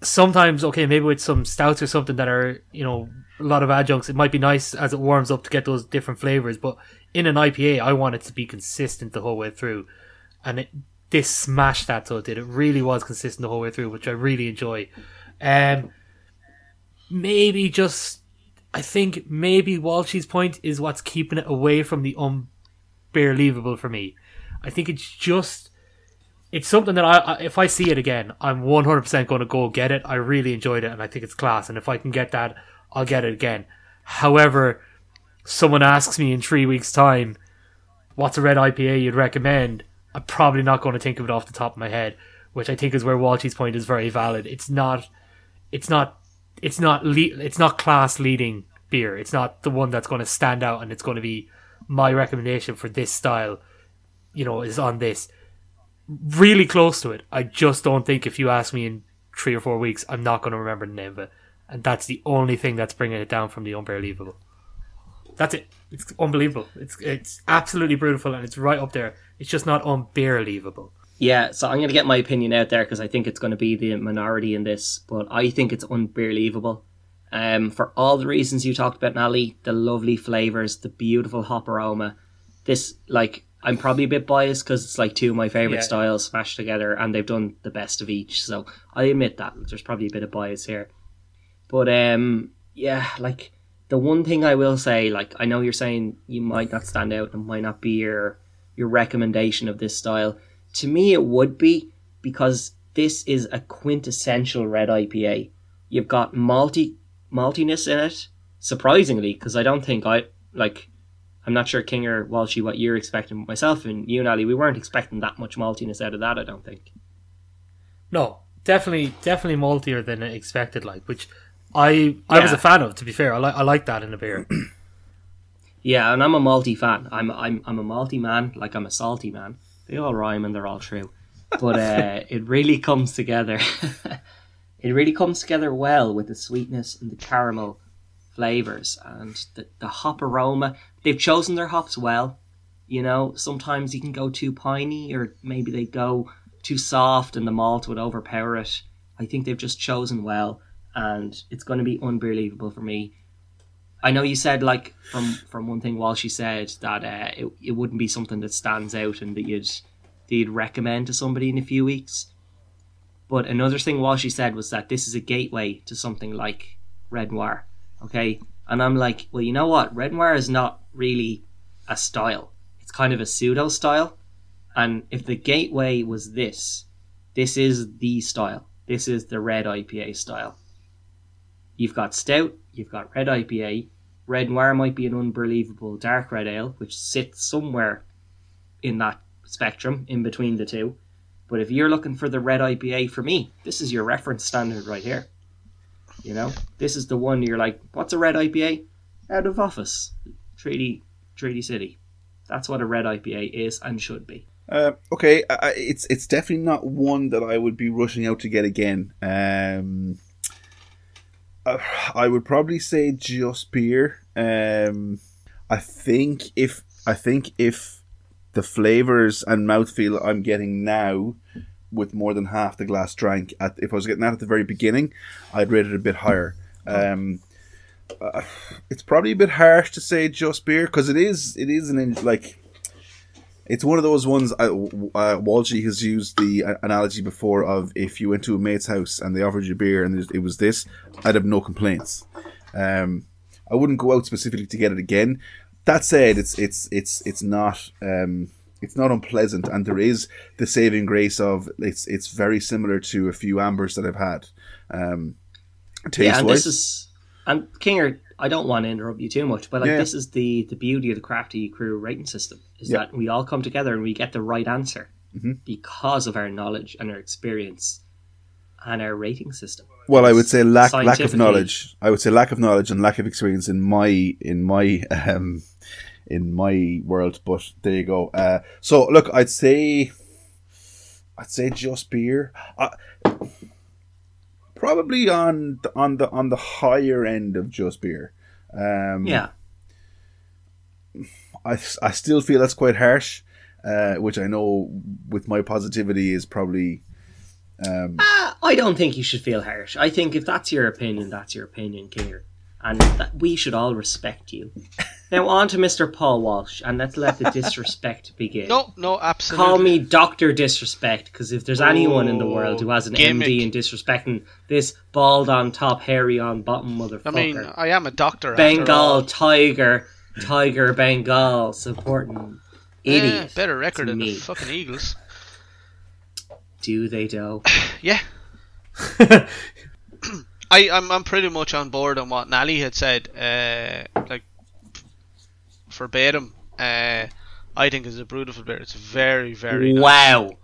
sometimes okay, maybe with some stouts or something that are you know a lot of adjuncts, it might be nice as it warms up to get those different flavors. But in an IPA, I want it to be consistent the whole way through, and it this smashed that. So it did. It really was consistent the whole way through, which I really enjoy. Um, maybe just I think maybe Walshy's point is what's keeping it away from the unbelievable for me. I think it's just it's something that I, if I see it again, I'm 100% going to go get it. I really enjoyed it and I think it's class and if I can get that, I'll get it again. However, someone asks me in 3 weeks time what's a red IPA you'd recommend, I'm probably not going to think of it off the top of my head, which I think is where Walshy's point is very valid. It's not it's not it's not le- it's not class leading beer. It's not the one that's going to stand out and it's going to be my recommendation for this style. You know, is on this really close to it. I just don't think if you ask me in three or four weeks, I'm not going to remember the name of it, and that's the only thing that's bringing it down from the unbelievable. That's it. It's unbelievable. It's it's absolutely beautiful, and it's right up there. It's just not unbelievable. Yeah, so I'm going to get my opinion out there because I think it's going to be the minority in this, but I think it's unbelievable. Um, for all the reasons you talked about, Nally, the lovely flavors, the beautiful hop aroma. This, like, I'm probably a bit biased because it's like two of my favorite Yeah. styles smashed together, and they've done the best of each. So I admit that there's probably a bit of bias here, but um, yeah, like the one thing I will say, like, I know you're saying you might not stand out and might not be your your recommendation of this style. To me, it would be because this is a quintessential red IPA. You've got malty maltiness in it, surprisingly, because I don't think I like. I'm not sure King or Walshy what you're expecting. Myself and you, and Ali, we weren't expecting that much maltiness out of that. I don't think. No, definitely, definitely maltier than expected. Like, which I I was a fan of. To be fair, I like I like that in a beer. Yeah, and I'm a malty fan. I'm I'm I'm a malty man, like I'm a salty man. They all rhyme and they're all true. But uh, it really comes together. it really comes together well with the sweetness and the caramel flavors and the, the hop aroma. They've chosen their hops well. You know, sometimes you can go too piney or maybe they go too soft and the malt would overpower it. I think they've just chosen well and it's going to be unbelievable for me. I know you said like from from one thing Walshy said that uh, it, it wouldn't be something that stands out and that you'd that you'd recommend to somebody in a few weeks. But another thing Walshy said was that this is a gateway to something like Red Noir. Okay? And I'm like, well you know what? Red Noir is not really a style. It's kind of a pseudo style. And if the gateway was this, this is the style. This is the red IPA style. You've got stout, you've got red IPA. Red Noir might be an unbelievable dark red ale, which sits somewhere in that spectrum in between the two. But if you're looking for the red IPA, for me, this is your reference standard right here. You know, this is the one you're like, what's a red IPA? Out of office, Treaty, Treaty City. That's what a red IPA is and should be. Uh, okay, I, it's it's definitely not one that I would be rushing out to get again. Um, uh, I would probably say just beer. Um, I think if I think if the flavors and mouthfeel I'm getting now, with more than half the glass drank, at if I was getting that at the very beginning, I'd rate it a bit higher. Um, uh, it's probably a bit harsh to say just beer because it is it is an like it's one of those ones. Uh, uh, Walshy has used the uh, analogy before of if you went to a mate's house and they offered you beer and it was this, I'd have no complaints. Um, I wouldn't go out specifically to get it again. That said, it's it's it's it's not um, it's not unpleasant, and there is the saving grace of it's it's very similar to a few ambers that I've had. Um, taste yeah, and wise, this is and Kinger. I don't want to interrupt you too much, but like Yeah. this is the the beauty of the crafty crew rating system is Yeah. that we all come together and we get the right answer Mhm. because of our knowledge and our experience and our rating system. Well, I would say lack lack of knowledge. I would say lack of knowledge and lack of experience in my in my um in my world. But there you go. Uh, so look, I'd say I'd say just beer. Uh, probably on the, on the on the higher end of just beer. Um, Yeah, I, I still feel that's quite harsh, uh, which I know with my positivity is probably um, Ah, I don't think you should feel harsh. I think if that's your opinion, that's your opinion, Kinger, and that we should all respect you. now on to Mr. Paul Walsh, and let's let the disrespect begin. No, no, absolutely. Call me Doctor Disrespect, because if there's anyone in the oh, world who has an Gimmick. MD in disrespecting this bald on top, hairy on bottom motherfucker, I mean, I am a doctor. after all. Bengal tiger, tiger Bengal supporting Yeah, idiot. better record to than the me. fucking Eagles. Do they though? Yeah. I, I'm I'm pretty much on board on what Nally had said. Uh, like verbatim. Uh, I think is a beautiful beer. It's very very nice. Wow.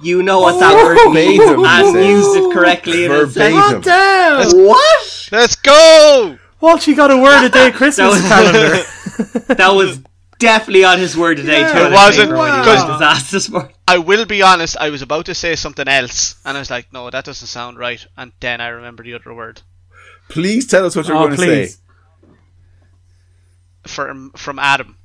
You know what that word means Verbatim, he and said. used it correctly in a Verbatim. sentence. Damn! What? Let's go. Walshy got a word a day Christmas calendar. That was definitely on his word today. Yeah. It wasn't, paper when he because- wrote his ass. I will be honest. I was about to say something else, and I was like, no, that doesn't sound right. And then I remember the other word. please tell us what you're oh, going to say. please. from from Adam.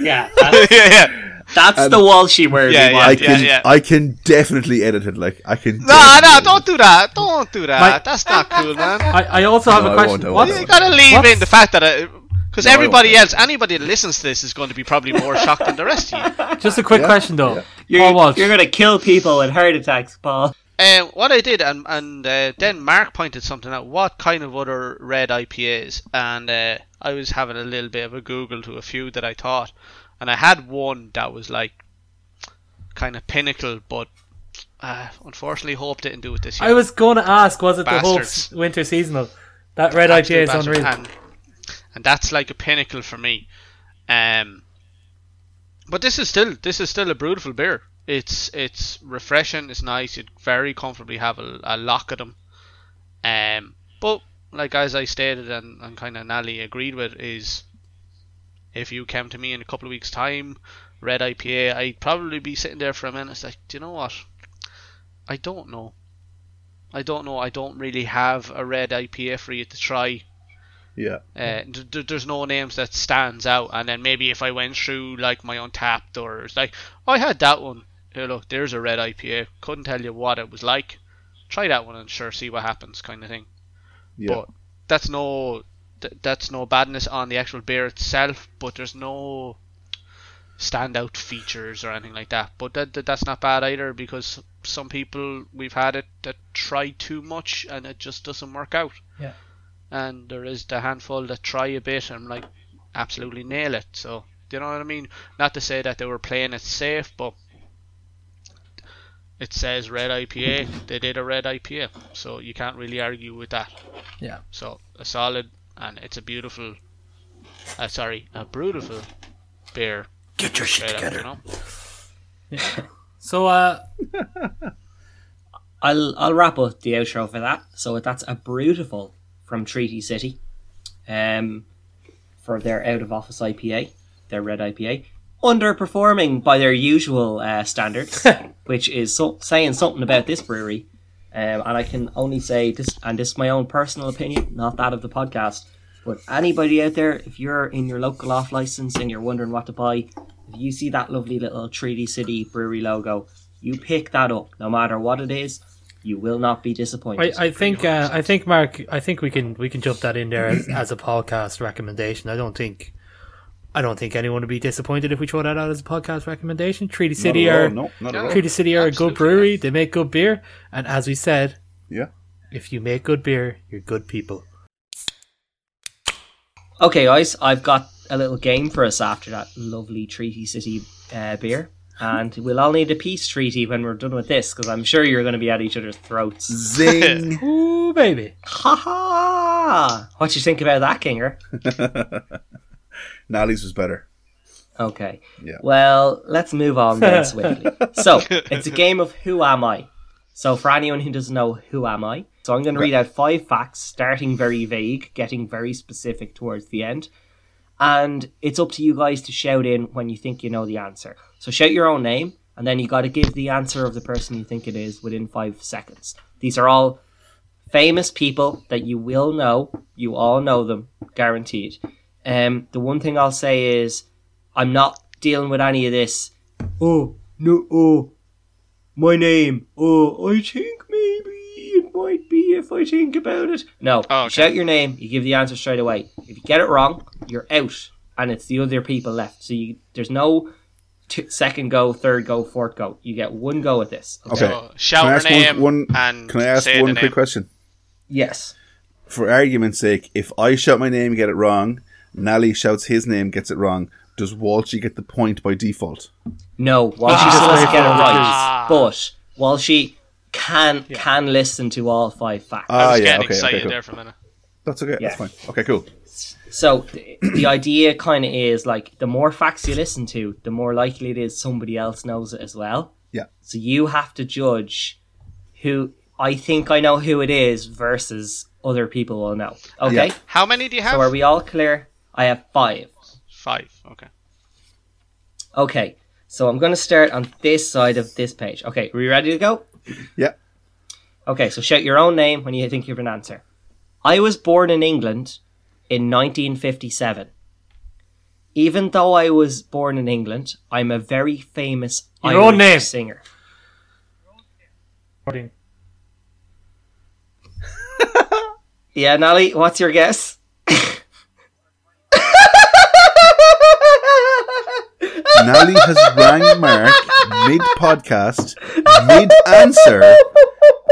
Yeah, that's, yeah, yeah. that's Um, the Walshy word. yeah, yeah, I can yeah. I can definitely edit it. Like I can. No, definitely no, don't do that. Don't do that. My- That's not cool, man. I, I also have No, a I question. won't, I What's- won't. You gotta leave What's- in the fact that because No, everybody else, anybody that listens to this is going to be probably more shocked than the rest of you. Just a quick Yeah, question though. yeah. You're, Paul you're gonna kill people with heart attacks, Paul. Um, what I did, and and uh, then Mark pointed something out. What kind of other red IPAs? And uh, I was having a little bit of a Google to a few that I thought, and I had one that was like kind of pinnacle, but uh, unfortunately, Hope didn't do it this year. I was going to ask, was it the Bastards. Hope's winter seasonal? That red Absolute IPA is bastard. unreal. And, and that's like a pinnacle for me. Um, but this is still this is still a beautiful beer. It's it's refreshing. It's nice. You'd very comfortably have a, a lock of them. Um, but like as I stated and, and kind of Nally agreed with is, if you came to me in a couple of weeks' time, red IPA, I'd probably be sitting there for a minute. Like, do you know what? I don't know. I don't know. I don't really have a red IPA for you to try. Yeah. Uh, d- d- there's no names that stands out, and then maybe if I went through like my Untappd or it's like, oh, I had that one. Here, look, there's a red IPA. Couldn't tell you what it was like. Try that one and sure see what happens, kind of thing. Yeah. But that's no th- that's no badness on the actual beer itself, but there's no standout features or anything like that. But that, that that's not bad either because some people we've had it that try too much and it just doesn't work out. Yeah. And there is the handful that try a bit and like absolutely nail it. So do you know what I mean? Not to say that they were playing it safe, but it says red IPA. They did a red IPA, so you can't really argue with that. Yeah. So a solid and it's a beautiful, uh, sorry, a beautiful beer. Get your shit together. up, you know? So, uh, I'll I'll wrap up the outro for that. So that's a beautiful from Treaty City, um, for their out of office IPA, their red IPA, underperforming by their usual uh, standards, which is so, saying something about this brewery. Um, and I can only say this, and this is my own personal opinion, not that of the podcast. But anybody out there, if you're in your local off license and you're wondering what to buy, if you see that lovely little Treaty City brewery logo, you pick that up, no matter what it is. You will not be disappointed. I, I think uh, I think Mark, I think we can we can jump that in there as, as a podcast recommendation. I don't think I don't think anyone would be disappointed if we throw that out as a podcast recommendation. Treaty City at are no, not at Yeah. all. Treaty City are a good brewery. They make good beer, and as we said, Yeah. if you make good beer, you're good people. Okay, guys, I've got a little game for us after that lovely Treaty City uh, beer. And we'll all need a peace treaty when we're done with this, because I'm sure you're going to be at each other's throats. Zing. Ooh, baby. Ha ha! What you think about that, Kinger? Nally's was better. Okay. Yeah. Well, let's move on then swiftly. So, it's a game of Who Am I? So, for anyone who doesn't know Who Am I? So, I'm going to read out five facts, starting very vague, getting very specific towards the end. And it's up to you guys to shout in when you think you know the answer. So, shout your own name, and then you got to give the answer of the person you think it is within five seconds. These are all famous people that you will know. You all know them, guaranteed. Um, the one thing I'll say is I'm not dealing with any of this. Oh no! Oh, my name. Oh, I think maybe it might if I think about it. No, Oh, okay. you shout your name. You give the answer straight away. If you get it wrong, you're out, and it's the other people left. So you, there's no t- second go, third go, fourth go. You get one go at this. Okay. So shout Can I ask name one, one and Can I ask say one quick name. question? Yes. For argument's sake, if I shout my name, get it wrong, Nally shouts his name, gets it wrong. Does Walshy get the point by default? No, Walshy Ah. still doesn't get it Ah. right, but while she can can listen to all five facts. I Ah, was yeah, getting okay, excited okay, cool. there for a minute. That's okay. Yeah. That's fine. Okay, cool. So the, the idea kind of is like the more facts you listen to, the more likely it is somebody else knows it as well. Yeah. So you have to judge who I think I know who it is versus other people will know. Okay. Yeah. How many do you have? So are we all clear? I have five. Five. Okay. Okay. So I'm going to start on this side of this page. Okay. Are we ready to go? Yeah. Okay. So shout your own name when you think you have an answer. I was born in England in 1957. Even though I was born in England, I'm a very famous Your Irish own name. singer. Yeah, Nally, what's your guess? Nally has rang Mark mid podcast, mid answer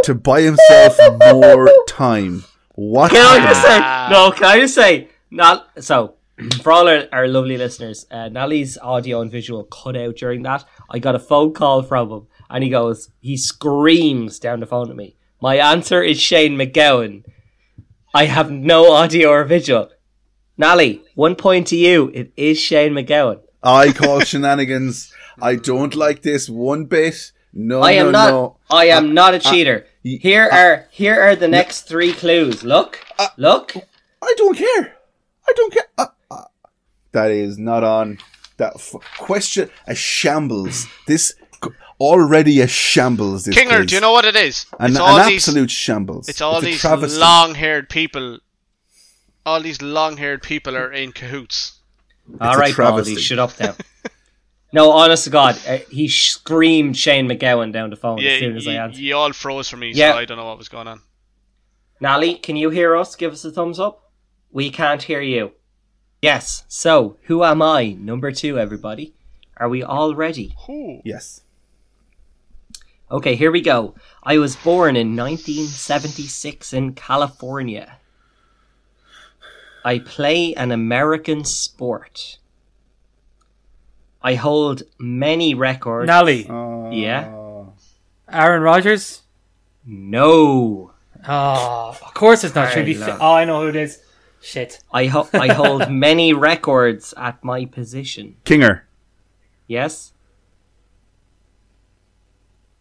to buy himself more time. What? Can I just say no? Can I just say not? So, for all our, our lovely listeners, uh, Nally's audio and visual cut out during that. I got a phone call from him, and he goes, he screams down the phone at me. My answer is Shane MacGowan. I have no audio or visual. Nally, one point to you. It is Shane MacGowan. I call shenanigans. I don't like this one bit. No, I am no, not. no. I am not a cheater. y- Here are here are the next three clues. Look, look. I don't care. I don't care. Uh, uh, that is not on. That f- question a shambles. This already a shambles. This Kinger, quiz. do you know what it is? An, it's an all these. absolute shambles. It's all a these long-haired people. All these long-haired people are in cahoots. All a. Baldy, shut up now. no, honest to God, uh, he screamed Shane MacGowan down the phone Yeah, as soon as I you, answered. you all froze for me, Yeah. so I don't know what was going on. Nally, can you hear us? Give us a thumbs up. We can't hear you. Yes. So, who am I? Number two, everybody. Are we all ready? Ooh. Yes. Okay, here we go. I was born in 1976 in California. I play an American sport. I hold many records. Nally, Uh, Yeah. Aaron Rodgers. No. Oh, of course it's not. Should be. Fi- oh, I know who it is. Shit. I ho- I hold many records at my position. Kinger. Yes.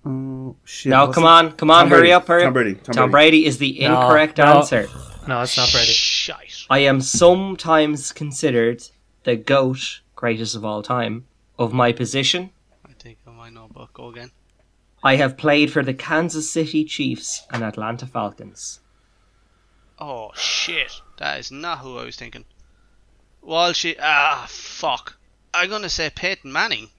Oh shit. No, what's come it? on, come on, Tom hurry Brady. up, hurry Tom. Brady. Tom, Tom Brady. Brady is the No, incorrect no. answer. No, it's not Brady. Shite. I am sometimes considered the GOAT, greatest of all time, of my position. I think I might know, but go again. I have played for the Kansas City Chiefs and Atlanta Falcons. Oh shit, that is not who I was thinking. Walshy, ah fuck. I'm gonna say Peyton Manning,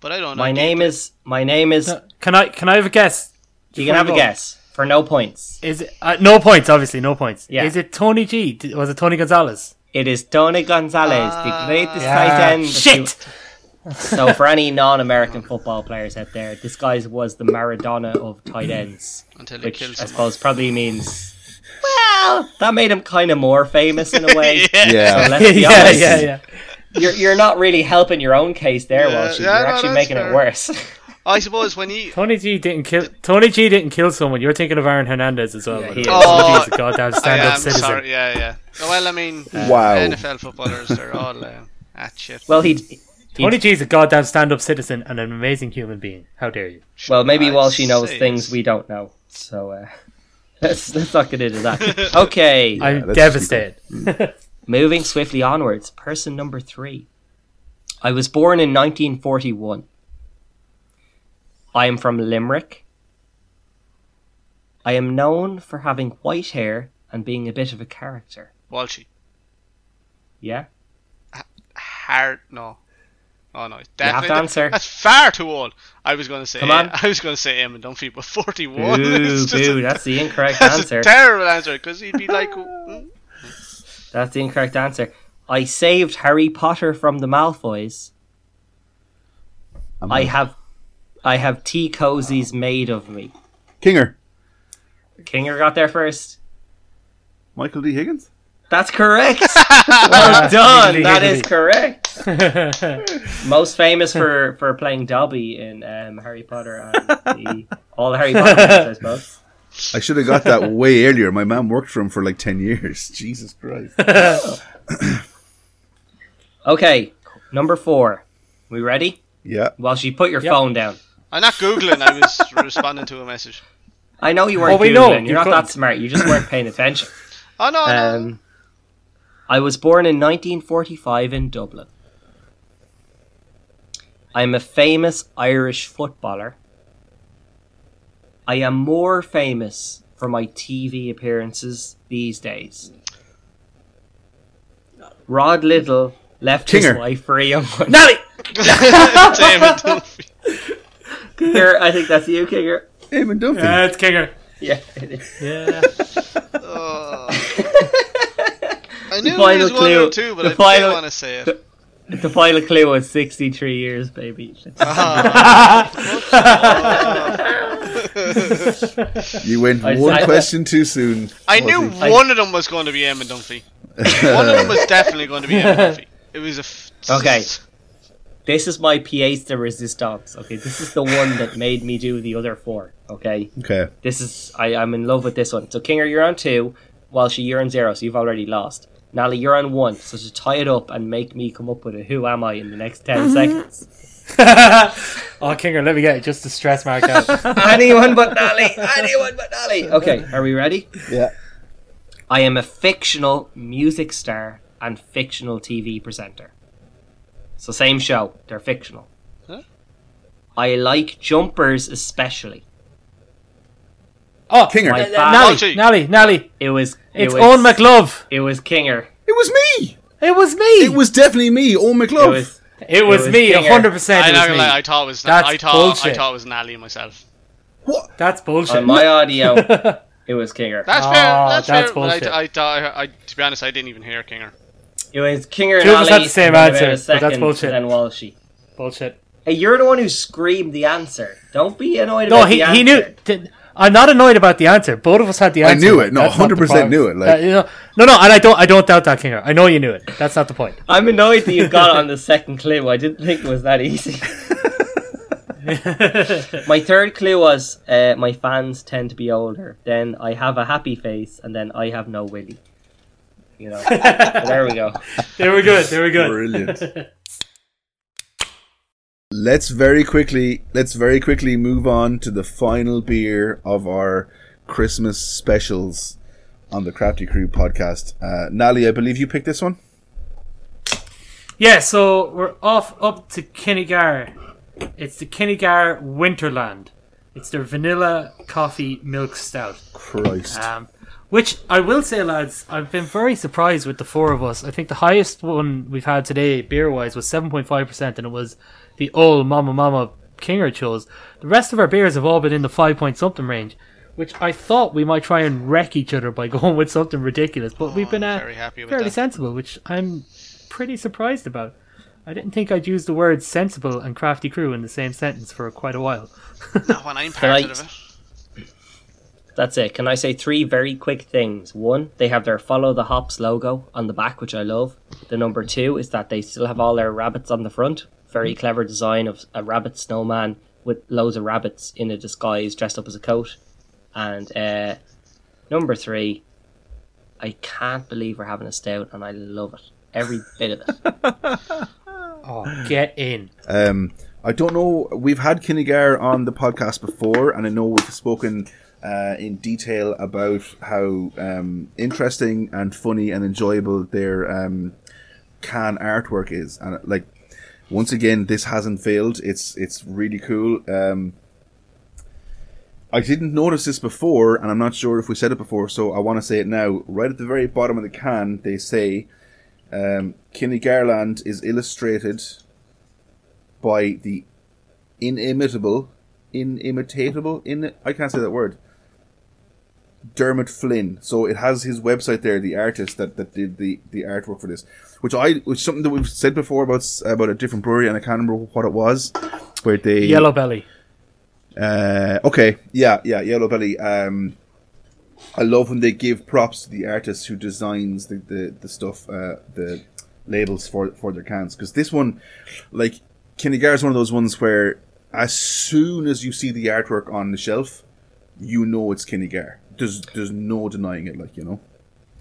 but I don't know. My name is my name is. Can I? Can I have a guess? You can have a guess for no points. Is it uh, no points? Obviously, no points. Yeah. Is it Tony G? D- Was it Tony Gonzalez? It is Tony Gonzalez, the greatest tight Ah, end. shit. So for any non-American football players out there, this guy was the Maradona of tight ends. until he which kills I someone. suppose probably means well that made him kind of more famous in a way. yeah. Yeah. So let's be yeah, honest. yeah, yeah. You're you're not really helping your own case there, Yeah, Walsh. You're no, actually that's making fair. it worse. I suppose when you Tony G didn't kill. Tony G didn't kill someone. You're thinking of Aaron Hernandez as well. Yeah, but he is. Oh, G's a goddamn stand-up am citizen. sorry, yeah, yeah. Well, I mean, Wow. NFL footballers they're all uh, at shit. well, he. He Tony G's a goddamn stand-up citizen and an amazing human being. How dare you? well, maybe I'd Walshy knows say things it's- we don't know. So uh, let's let's not get into that. Okay, I'm devastated. moving swiftly onwards. Person number three. I was born in 1941. I am from Limerick. I am known for having white hair and being a bit of a character. Walshy. Yeah? Hard no. Oh no, it's You have to definitely answer. that's far too old. I was going to say Come on. I was going to say Eamon Dunphy, but 41. Boo, is just boo, a, that's the incorrect that's answer. a terrible answer because he'd be like, That's the incorrect answer. I saved Harry Potter from the Malfoys. I'm I have I have tea cozies made of me. Kinger. Kinger got there first. Michael D. Higgins. That's correct. well done. Higgly, That higgly. is correct. Most famous for, for playing Dobby in um, Harry Potter and the, all the Harry Potter movies, I suppose. I should have got that way earlier. My mom worked for him for like ten years. Jesus Christ. Okay, number four. We ready? Yeah. Walshy put your Yep. phone down. I'm not googling. I was responding to a message. I know you weren't Well, we Googling. know, You're you not couldn't. that smart. You just weren't paying attention. Oh no, no. Um, I was born in 1945 in Dublin. I'm a famous Irish footballer. I am more famous for my TV appearances these days. Rod Little left Kinger. his wife for a young one. Nally! Damon Dunphy. Kinger, I think that's you, Kinger. Eamon Dunphy. Yeah, it's Kinger. Yeah, it is. Yeah. Oh. I knew final it was one clue- or two, but the I final- didn't want to say it. The final clue was 63 years, baby. you went I- one I- question too soon. I knew Fuzzy. one of them was going to be Eamon Dunphy. One of them was definitely going to be Eamon Dunphy. It was a. F- Okay. This is my pièce de résistance. Okay, this is the one that made me do the other four. Okay, Okay. this is I, I'm in love with this one. So Kinger, you're on two, Walshy, you're on zero, so you've already lost. Nally, you're on one. So to tie it up and make me come up with a who am I in the next ten mm-hmm. seconds. oh, Kinger, let me get it just to stress mark out. Anyone but Nally. Anyone but Nally. Okay, are we ready? Yeah. I am a fictional music star and fictional TV presenter. So same show, they're fictional. Huh? I like jumpers especially. Oh, Kinger. My Nally, Walshy. Nally, Nally. It was it It's was, Owen McLove. It was Kinger. It was me. It was me. It was definitely me. Oh, It McLove. was It was, was me. Kinger. hundred percent. I'm It not was gonna me. I thought it was. That's I thought. I thought it was Nally myself. what? That's bullshit. on my audio. it was Kinger. That's Oh, fair. That's, that's fair. But bullshit. I, I thought. I, I, to be honest, I didn't even hear Kinger. It was Kinger and Two of us Ali, had the same and then answer, a but that's second, bullshit. and Then Walshy. bullshit. Hey, you're the one who screamed the answer. Don't be annoyed No, about he, the answer. he knew. Did, I'm not annoyed about the answer. Both of us had the answer. I knew it. No, That's not the 100% knew it, like- Uh, you know, no, no, and I don't. I don't doubt that, Kinger. I know you knew it. That's not the point. I'm annoyed that you got it on the second clue. I didn't think it was that easy. my third clue was uh, my fans tend to be older. Then I have a happy face, and then I have no willy. You know. There we go. There we go. There we go. Brilliant. Let's very quickly let's very quickly move on to the final beer of our Christmas specials on the Crafty Crew podcast. Uh, Nally, I believe you picked this one. Yeah, so we're off up to Kinnegar. It's the Kinnegar Winterland. It's their vanilla coffee milk stout. Christ. Um, which I will say, lads, I've been very surprised with the four of us. I think the highest one we've had today, beer wise, was 7.5%, and it was the old Mama Mama Kinger chose. The rest of our beers have all been in the 5 point something range, which I thought we might try and wreck each other by going with something ridiculous, but we've been I'm uh, very happy fairly that. sensible, which I'm pretty surprised about. I didn't think I'd use the words sensible and crafty crew in the same sentence for quite a while. Not when I'm Can I- part of it. That's it. Can I say three very quick things? One, they have their follow the hops logo on the back, which I love. The number two is that they still have all their rabbits on the front. Very clever design of a rabbit snowman with loads of rabbits in a disguise dressed up as a coat. And uh, number three, I can't believe we're having a stout, and I love it. Every bit of it. Oh, get in. Um, I don't know. We've had Kinnegar on the podcast before, and I know we've spoken uh, in detail about how um, interesting and funny and enjoyable their um, can artwork is. And like, once again, this hasn't failed. It's it's really cool. Um, I didn't notice this before, and I'm not sure if we said it before, so I want to say it now. Right at the very bottom of the can, they say um, Kinnegarland is illustrated by the inimitable, inimitatable, in I can't say that word. Dermot Flynn. So it has his website there, the artist that, that did the, the artwork for this, which I which something that we've said before about about a different brewery, and I can't remember what it was, where they Yellow Belly. uh, okay, yeah, yeah, Yellow Belly. Um, I love when they give props to the artist who designs the the, the stuff, uh, the labels for for their cans. Because this one, like Kinnegar, is one of those ones where as soon as you see the artwork on the shelf, you know it's Kenny Kinnegar. There's there's no denying it. Like you know.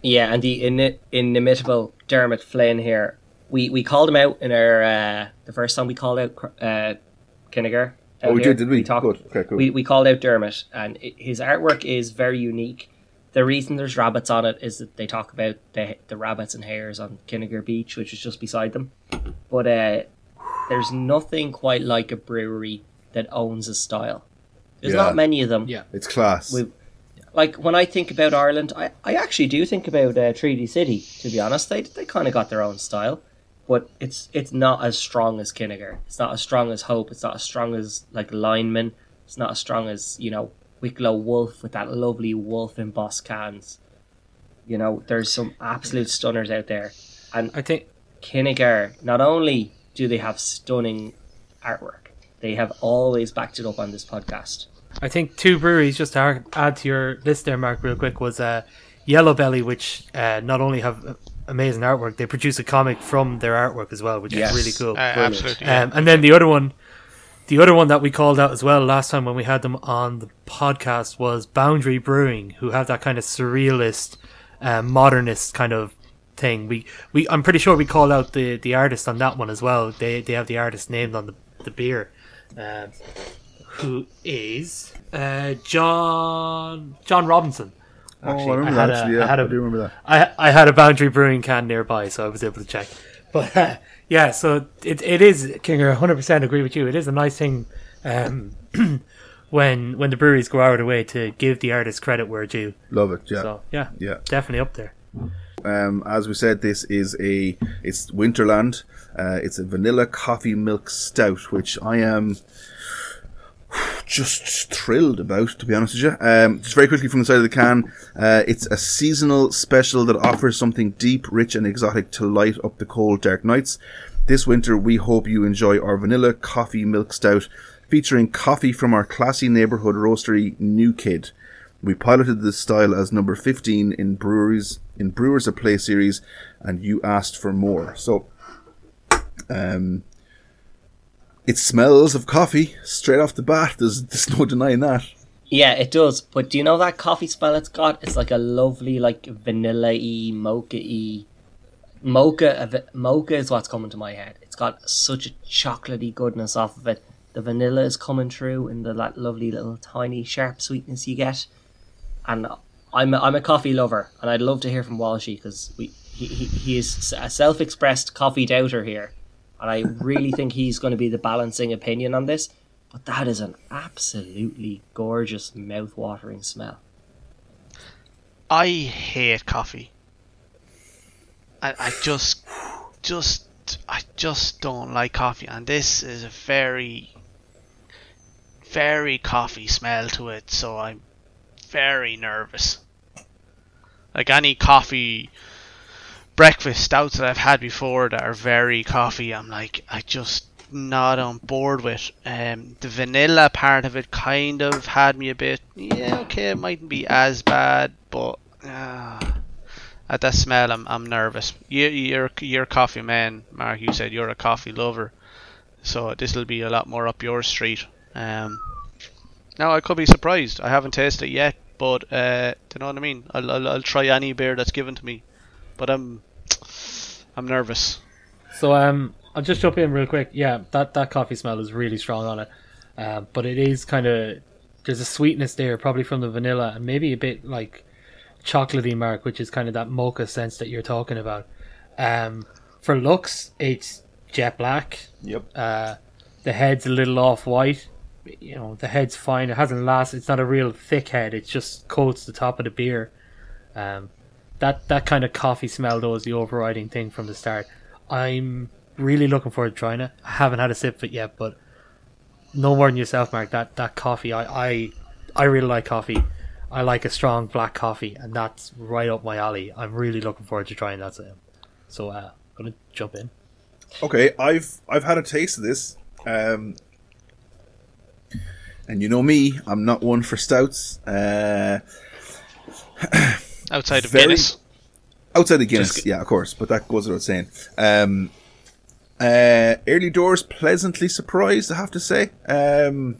Yeah, and the in- inimitable Dermot Flynn here. We we called him out in our uh, the first time we called out uh, Kinnegar. Oh, we here. did, did we? talked- Good. Okay, cool. We we called out Dermot, and i his artwork is very unique. The reason there's rabbits on it is that they talk about the the rabbits and hares on Kinnegar Beach, which is just beside them. But uh, there's nothing quite like a brewery that owns a style. There's Yeah. not many of them Yeah. It's class. we- like when I think about Ireland, I, I actually do think about uh, Treaty City. To be honest, they they kind of got their own style. but it's it's not as strong as Kinnegar. It's not as strong as Hope. It's not as strong as like Lineman. It's not as strong as you know Wicklow Wolf with that lovely wolf embossed cans. You know, there's some absolute stunners out there, and I think Kinnegar. Not only do they have stunning artwork, they have always backed it up on this podcast. I think two breweries just to add to your list there, Mark, real quick was uh, Yellow Belly, which uh, not only have uh, amazing artwork, they produce a comic from their artwork as well, which Yes. is really cool. Uh, absolutely. yeah. Um, and then the other one, the other one that we called out as well last time when we had them on the podcast was Boundary Brewing, who have that kind of surrealist, uh, modernist kind of thing. We we I'm pretty sure we called out the the artist on that one as well. They they have the artist named on the the beer, um, who is uh, John John Robinson. oh, I Actually, remember I had that. a- actually, yeah, I had a- I do remember that. I I had a Boundary Brewing can nearby, so I was able to check. But uh, yeah, so it it is Kinger. 100 percent agree with you. It is a nice thing um, when when the breweries go out of the way to give the artist credit where due. Love it. Yeah, So yeah, yeah. definitely up there. Um, as we said, this is a it's Winterland. Uh, it's a vanilla coffee milk stout, which I am just thrilled about, to be honest with you. Um, just very quickly from the side of the can, uh, it's a seasonal special that offers something deep, rich, and exotic to light up the cold, dark nights. This winter, we hope you enjoy our vanilla coffee milk stout, featuring coffee from our classy neighborhood roastery, New Kid. We piloted this style as number 15 in breweries in Brewers at Play series, and you asked for more. So, um, it smells of coffee straight off the bat. There's, there's no denying that. Yeah, it does. But do you know that coffee smell it's got? It's like a lovely, like vanilla y, mocha y. Mocha, mocha is what's coming to my head. It's got such a chocolatey goodness off of it. The vanilla is coming through in the that lovely little tiny sharp sweetness you get. And I'm a, I'm a coffee lover, and I'd love to hear from Walshy because we he, he, he is a self-expressed coffee doubter here, and I really think he's going to be the balancing opinion on this. But that is an absolutely gorgeous, mouth-watering smell. I hate coffee. I, I just, just, I just don't like coffee, and this is a very, very coffee smell to it. So I'm very nervous. Like any coffee breakfast stouts that I've had before that are very coffee, I'm like, I just not on board with. Um, the vanilla part of it kind of had me a bit. Yeah, okay, it mightn't be as bad, but uh, at that smell, I'm I'm nervous. You you're you're a coffee man, Mark. You said you're a coffee lover, so this will be a lot more up your street. Um, now I could be surprised. I haven't tasted it yet, but uh, do you know what I mean? I'll, I'll I'll try any beer that's given to me, but I'm I'm nervous. So um, I'll just jump in real quick. Yeah, that that coffee smell is really strong on it, uh, but it is kind of there's a sweetness there, probably from the vanilla, and maybe a bit like chocolatey mark, which is kind of that mocha sense that you're talking about. Um, for looks, it's jet black. Yep. Uh, the head's a little off white. You know, the head's fine. It hasn't lasted. It's not a real thick head. It just coats the top of the beer. Um, that that kind of coffee smell though is the overriding thing from the start. I'm really looking forward to trying it. I haven't had a sip of it yet, but no more than yourself, Mark. That that coffee, I I, I really like coffee. I like a strong black coffee, and that's right up my alley. I'm really looking forward to trying that. So, uh, I'm gonna jump in. Okay, I've I've had a taste of this, um, and you know me, I'm not one for stouts. Uh, Outside of Very- Guinness, outside of Guinness, Just- yeah, of course, but that goes without saying. Um, uh, early doors, pleasantly surprised, I have to say. Um,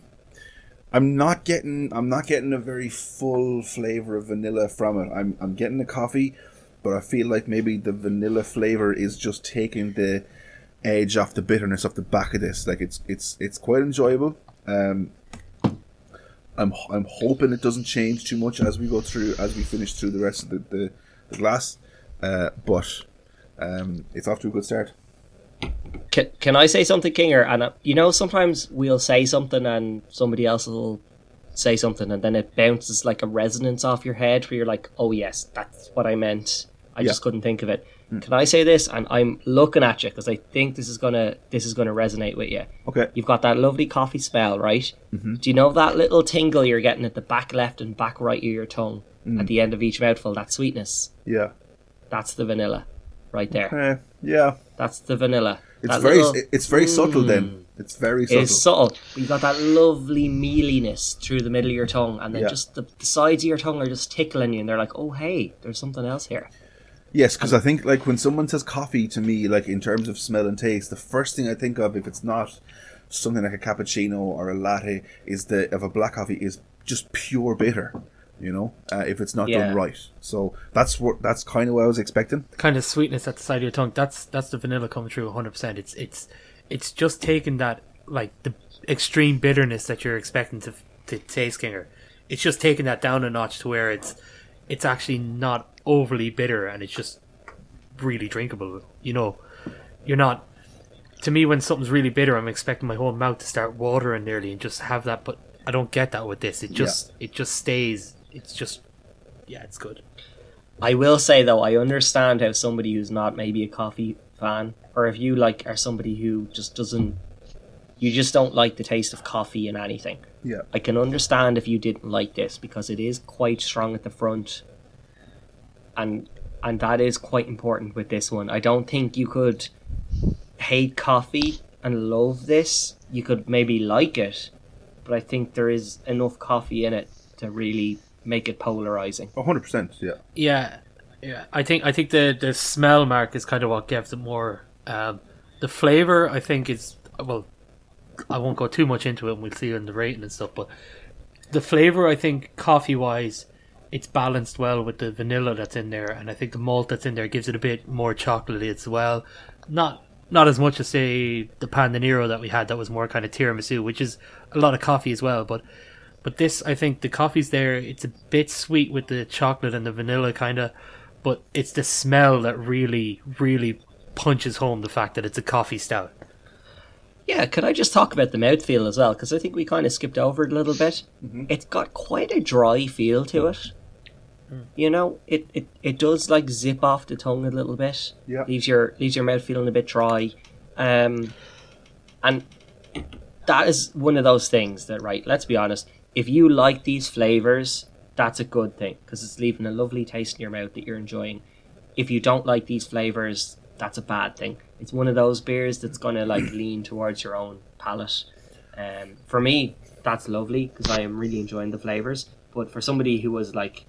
I'm not getting, I'm not getting a very full flavor of vanilla from it. I'm, I'm getting the coffee, but I feel like maybe the vanilla flavor is just taking the edge off the bitterness off the back of this. Like it's, it's, it's quite enjoyable. Um, I'm, I'm hoping it doesn't change too much as we go through, as we finish through the rest of the, the, the glass. Uh, but um, it's off to a good start. Can, can I say something, Kinger? And uh, you know, sometimes we'll say something and somebody else will say something, and then it bounces like a resonance off your head, where you're like, "Oh yes, that's what I meant. I just couldn't think of it. Can I say this? And I'm looking at you because I think this is gonna this is gonna resonate with you. Okay. You've got that lovely coffee smell, right? Mm-hmm. Do you know that little tingle you're getting at the back left and back right of your tongue at the end of each mouthful? That sweetness. Yeah. That's the vanilla, right there. Eh, yeah. That's the vanilla. It's That very little- it's very subtle then. It's very subtle. It's subtle. You've got that lovely mealiness through the middle of your tongue, and then Yeah. just the, the sides of your tongue are just tickling you, and they're like, "Oh, hey, there's something else here." Yes, because I think like when someone says coffee to me, like in terms of smell and taste, the first thing I think of if it's not something like a cappuccino or a latte is the of a black coffee is just pure bitter. You know, uh, if it's not Yeah. done right. So that's what that's kind of what I was expecting. kind of sweetness at the side of your tongue. That's that's the vanilla coming through 100. percent It's it's it's just taking that like the extreme bitterness that you're expecting to to taste Kinger. It's just taking that down a notch to where it's it's actually not overly bitter and it's just really drinkable. You know, you're not. To me, when something's really bitter, I'm expecting my whole mouth to start watering nearly and just have that. But I don't get that with this. It just it just stays. It's just yeah, it's good. I will say though, I understand how somebody who's not maybe a coffee fan, or if you like are somebody who just doesn't, you just don't like the taste of coffee in anything. Yeah. I can understand if you didn't like this because it is quite strong at the front, and and that is quite important with this one. I don't think you could hate coffee and love this. You could maybe like it, but I think there is enough coffee in it to really make it polarizing. hundred percent. Yeah. Yeah, yeah. I think I think the the smell mark is kind of what gives it more. Um, the flavor, I think, is well. I won't go too much into it, and we'll see in the rating and stuff. But the flavor, I think, coffee wise, it's balanced well with the vanilla that's in there, and I think the malt that's in there gives it a bit more chocolatey as well. Not not as much as say the Pandanero that we had that was more kind of tiramisu, which is a lot of coffee as well. But but this, I think, the coffee's there. It's a bit sweet with the chocolate and the vanilla, kind of. But it's the smell that really, really punches home the fact that it's a coffee stout. Yeah, could I just talk about the mouthfeel as well? Because I think we kind of skipped over it a little bit. It's got quite a dry feel to it. You know, it, it, it does like zip off the tongue a little bit. Yeah. Leaves your leaves your mouth feeling a bit dry. Um, and that is one of those things that right. Let's be honest. If you like these flavors, that's a good thing because it's leaving a lovely taste in your mouth that you're enjoying. If you don't like these flavors, that's a bad thing. It's one of those beers that's gonna like lean towards your own palate. Um, for me, that's lovely because I am really enjoying the flavors. But for somebody who was like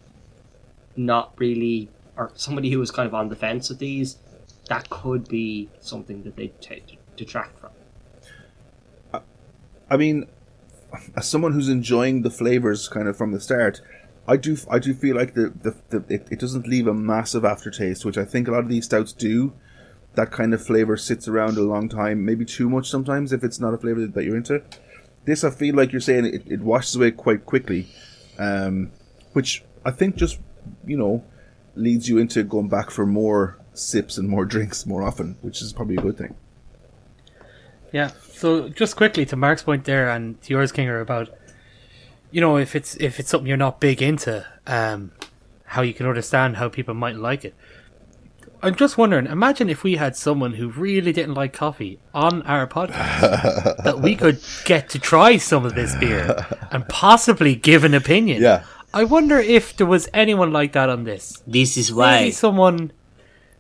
not really, or somebody who was kind of on the fence with these, that could be something that they t- detract from. I mean, as someone who's enjoying the flavors kind of from the start, I do I do feel like the, the, the it, it doesn't leave a massive aftertaste, which I think a lot of these stouts do. That kind of flavor sits around a long time, maybe too much sometimes if it's not a flavor that you're into. This I feel like you're saying it, it washes away quite quickly, um, which I think just you know leads you into going back for more sips and more drinks more often, which is probably a good thing. Yeah. So just quickly to Mark's point there and to yours, Kinger, about you know if it's if it's something you're not big into, um, how you can understand how people might like it. I'm just wondering. Imagine if we had someone who really didn't like coffee on our podcast, that we could get to try some of this beer and possibly give an opinion. Yeah. I wonder if there was anyone like that on this. This is Maybe someone.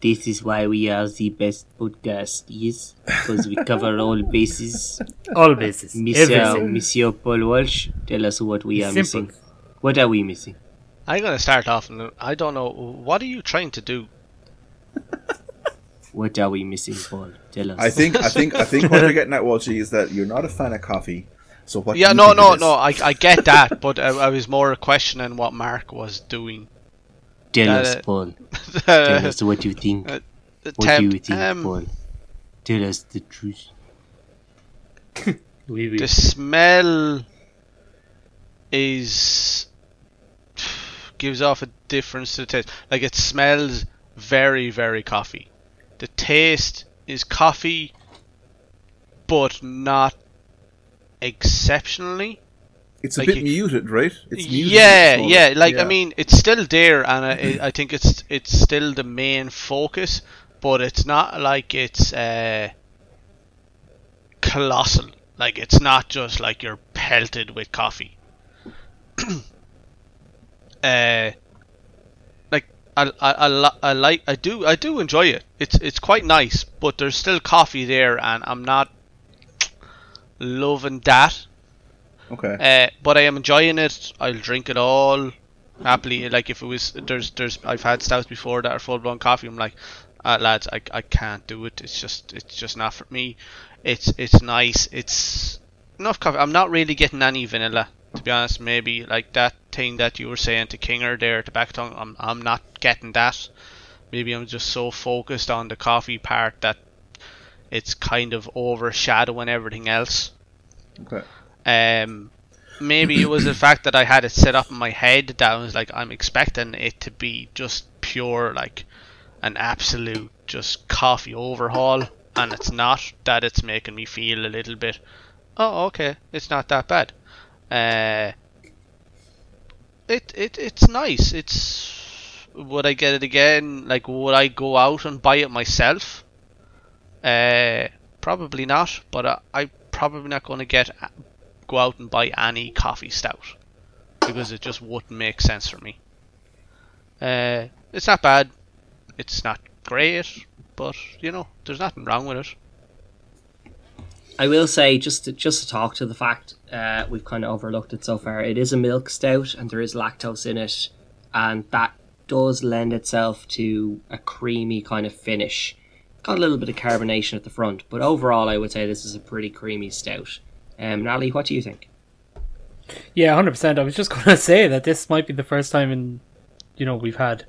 This is why we are the best podcast, yes, because we cover all bases. All bases. Monsieur, Everything. Monsieur Paul Walsh, tell us what we are Simple. missing. What are we missing? I'm gonna start off, and I don't know what are you trying to do. What are we missing, Paul? Tell us. I think I think I think what you're getting at, Walshy, is that you're not a fan of coffee. So what? do Yeah, you no, think no, of no. I, I get that, but I, I was more questioning what Mark was doing. Tell Uh, us, Paul. Tell us what you think. Uh, What do you think, um, Paul? Tell us the truth. Oui, oui. The smell is gives off a difference to the taste. Like it smells very, very coffee. The taste is coffee, but not exceptionally. It's a Like bit muted, right? It's muted. yeah, yeah. Like I mean, it's still there, and I, I think it's it's still the main focus, but it's not like it's uh, colossal. Like it's not just like you're pelted with coffee. uh, I, I, I, I like I do I do enjoy it. It's it's quite nice, but there's still coffee there, and I'm not loving that. okay. Uh, but I am enjoying it. I'll drink it all happily. Like if it was there's there's I've had stouts before that are full blown coffee. I'm like, uh, lads, I, I can't do it. It's just it's just not for me. It's it's nice. It's enough coffee. I'm not really getting any vanilla to be honest. Maybe like that thing that you were saying to Kinger there, to back tongue. I'm I'm not getting that. Maybe I'm just so focused on the coffee part that it's kind of overshadowing everything else. Okay. Um, maybe it was the fact that I had it set up in my head that I was like, I'm expecting it to be just pure, like an absolute just coffee overhaul, and it's not. That it's making me feel a little bit. Oh, okay, it's not that bad. Uh, it it it's nice. It's would I get it again? Like, would I go out and buy it myself? Uh, probably not. But I, I'm probably not going to get go out and buy any coffee stout because it just wouldn't make sense for me. Uh, it's not bad. It's not great, but you know, there's nothing wrong with it. I will say just to, just to talk to the fact uh, we've kind of overlooked it so far. It is a milk stout, and there is lactose in it, and that does lend itself to a creamy kind of finish. Got a little bit of carbonation at the front, but overall, I would say this is a pretty creamy stout. Um, Natalie, what do you think? Yeah, hundred percent. I was just going to say that this might be the first time in, you know, we've had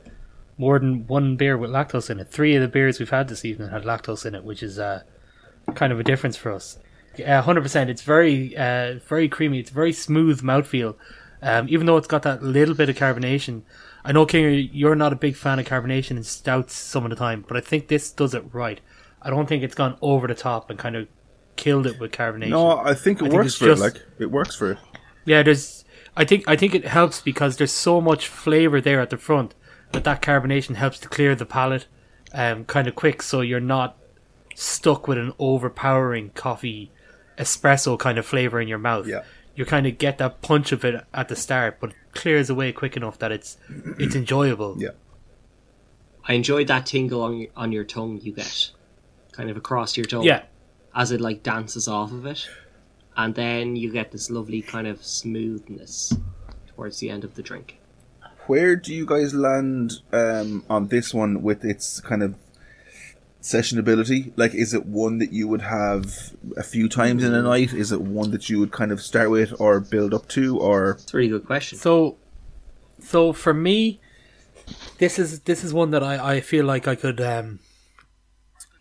more than one beer with lactose in it. Three of the beers we've had this evening had lactose in it, which is uh, kind of a difference for us. Yeah, hundred percent. It's very, uh, very creamy. It's very smooth mouthfeel. Um, even though it's got that little bit of carbonation. I know, King, you're not a big fan of carbonation in stouts some of the time, but I think this does it right. I don't think it's gone over the top and kind of killed it with carbonation. No, I think it I works it's for just- it. Like it works for it. Yeah, there's. I think I think it helps because there's so much flavor there at the front that that carbonation helps to clear the palate, um, kind of quick, so you're not stuck with an overpowering coffee espresso kind of flavor in your mouth. Yeah. You kind of get that punch of it at the start, but it clears away quick enough that it's it's enjoyable. Yeah. I enjoyed that tingle on on your tongue you get, kind of across your tongue. Yeah. as it like dances off of it, and then you get this lovely kind of smoothness towards the end of the drink. Where do you guys land um, on this one with its kind of sessionability? Like, is it one that you would have a few times in a night? Is it one that you would kind of start with or build up to? Or It's a really good question. So, so for me, this is this is one that I, I feel like I could um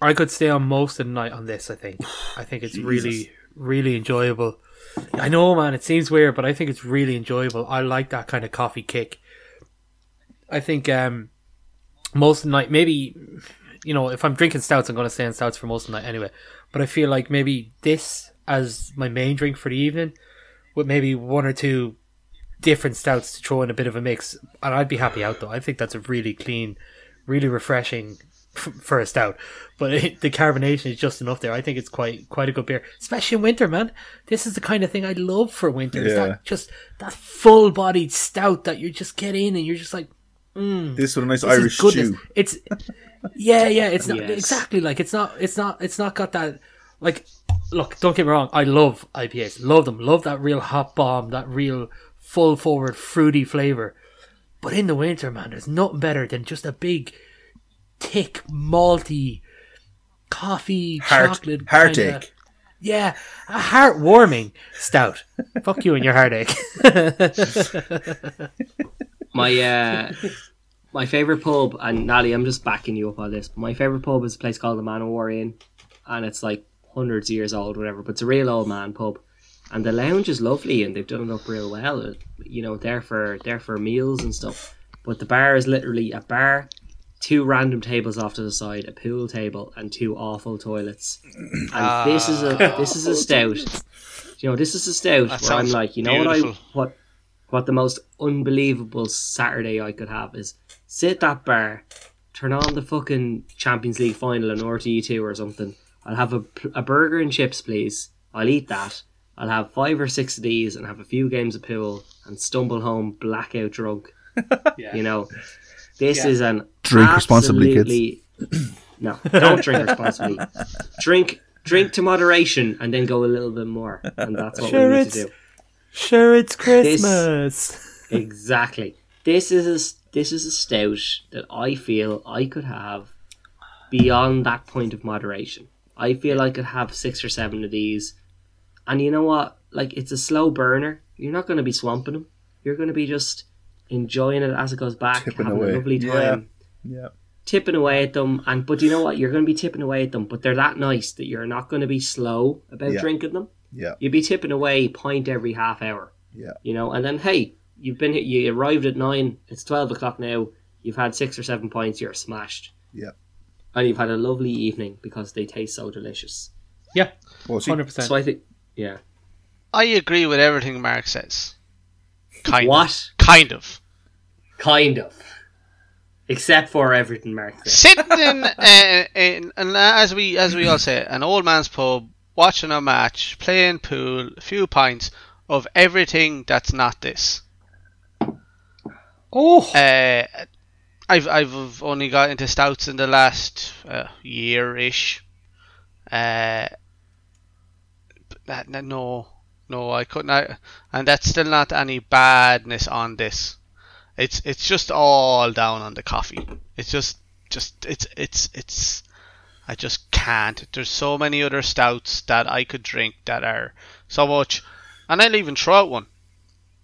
I could stay on most of the night on this. I think I think it's really really enjoyable. I know, man. It seems weird, but I think it's really enjoyable. I like that kind of coffee kick. I think um most of the night, maybe you know, if I'm drinking stouts, I'm going to stay in stouts for most of the night anyway. But I feel like maybe this as my main drink for the evening, with maybe one or two different stouts to throw in a bit of a mix, and I'd be happy out though. I think that's a really clean, really refreshing for a stout. But it, the carbonation is just enough there. I think it's quite quite a good beer, especially in winter, man. This is the kind of thing I love for winter. It's Yeah. that just that full bodied stout that you just get in and you're just like Mm. this with a nice this Irish goodness. stew? It's yeah, yeah. It's not Yes. exactly like it's not. It's not. It's not got that. Like, look, don't get me wrong. I love IPAs. Love them. Love that real hop bomb. That real full forward fruity flavor. But in the winter, man, there's nothing better than just a big, thick, malty, coffee, Heart, chocolate, heartache. kinda- yeah, a heartwarming stout. Fuck you and your heartache. My uh, my favorite pub, and Natalie, I'm just backing you up on this. But my favorite pub is a place called the Man of War Inn, and it's like hundreds of years old, whatever. But it's a real old man pub, and the lounge is lovely, and they've done it up real well. You know, there for there for meals and stuff. But the bar is literally a bar, two random tables off to the side, a pool table, and two awful toilets. And this is a this is a stout. You know, this is a stout That where I'm like, you know what I what what the most unbelievable Saturday I could have is sit at that bar, turn on the fucking Champions League final on RTE two or something. I'll have a, a burger and chips, please. I'll eat that. I'll have five or six of these and have a few games of pool and stumble home blackout drunk. Yeah. You know, this Yeah. is an Drink responsibly, kids. no, don't drink responsibly. Drink, drink to moderation, and then go a little bit more, and that's what Sure, we need to do. Sure, it's Christmas. Exactly. This is a this is a stout that I feel I could have beyond that point of moderation. I feel I could have six or seven of these, and you know what? Like it's a slow burner. You're not going to be swamping them. You're going to be just enjoying it as it goes back, Tipping having away. a lovely Yeah. time. Yeah. tipping away at them and but you know what you're going to be tipping away at them but they're that nice that you're not going to be slow about Yeah. drinking them Yeah. you'd be tipping away a pint every half hour Yeah. you know and then hey you've been you arrived at nine it's 12 o'clock now you've had six or seven pints you're smashed Yeah. and you've had a lovely evening because they taste so delicious Yeah, hundred percent. so I think yeah I agree with everything Mark says. Kind of. what Kind of. kind of except for everything Mark said. Sitting in, uh, in, and as we as we all say, an old man's pub, watching a match, playing pool, a few pints of everything that's not this. Oh, Uh, I've I've only got into stouts in the last uh, year ish. Uh, that- no, no, I couldn't. I, and that's still not any badness on this. It's it's just all down on the coffee. It's just just it's it's it's. I just can't. There's so many other stouts that I could drink that are so much, and I'll even throw out one.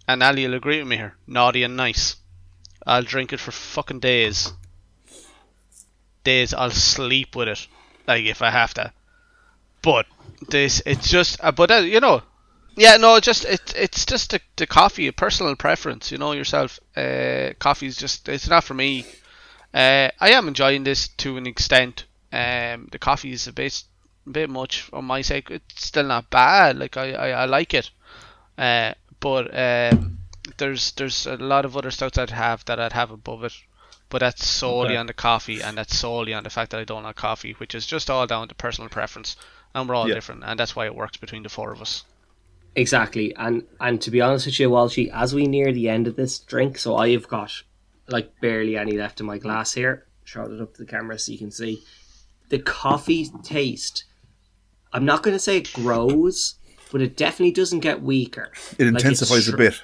And Ali will agree with me here. Naughty and nice. I'll drink it for fucking days. Days I'll sleep with it, like if I have to. But this, it's just, uh, but uh, you know, yeah, no, just it, it's just the, the coffee, a personal preference. You know yourself. Uh, coffee's just, it's not for me. Uh, I am enjoying this to an extent. Um, the coffee is a bit, a bit much on my sake. It's still not bad. Like I, I, I like it. Uh, but um, there's there's a lot of other stouts I'd have that I'd have above it, but that's solely Okay. on the coffee and that's solely on the fact that I don't like coffee, which is just all down to personal preference, and we're all Yeah. different, and that's why it works between the four of us. Exactly, and and to be honest with you, Walshy, as we near the end of this drink, so I've got like barely any left in my glass here. Shout it up to the camera so you can see the coffee taste. I'm not going to say it grows, but it definitely doesn't get weaker. it Like, it's intensifies a bit.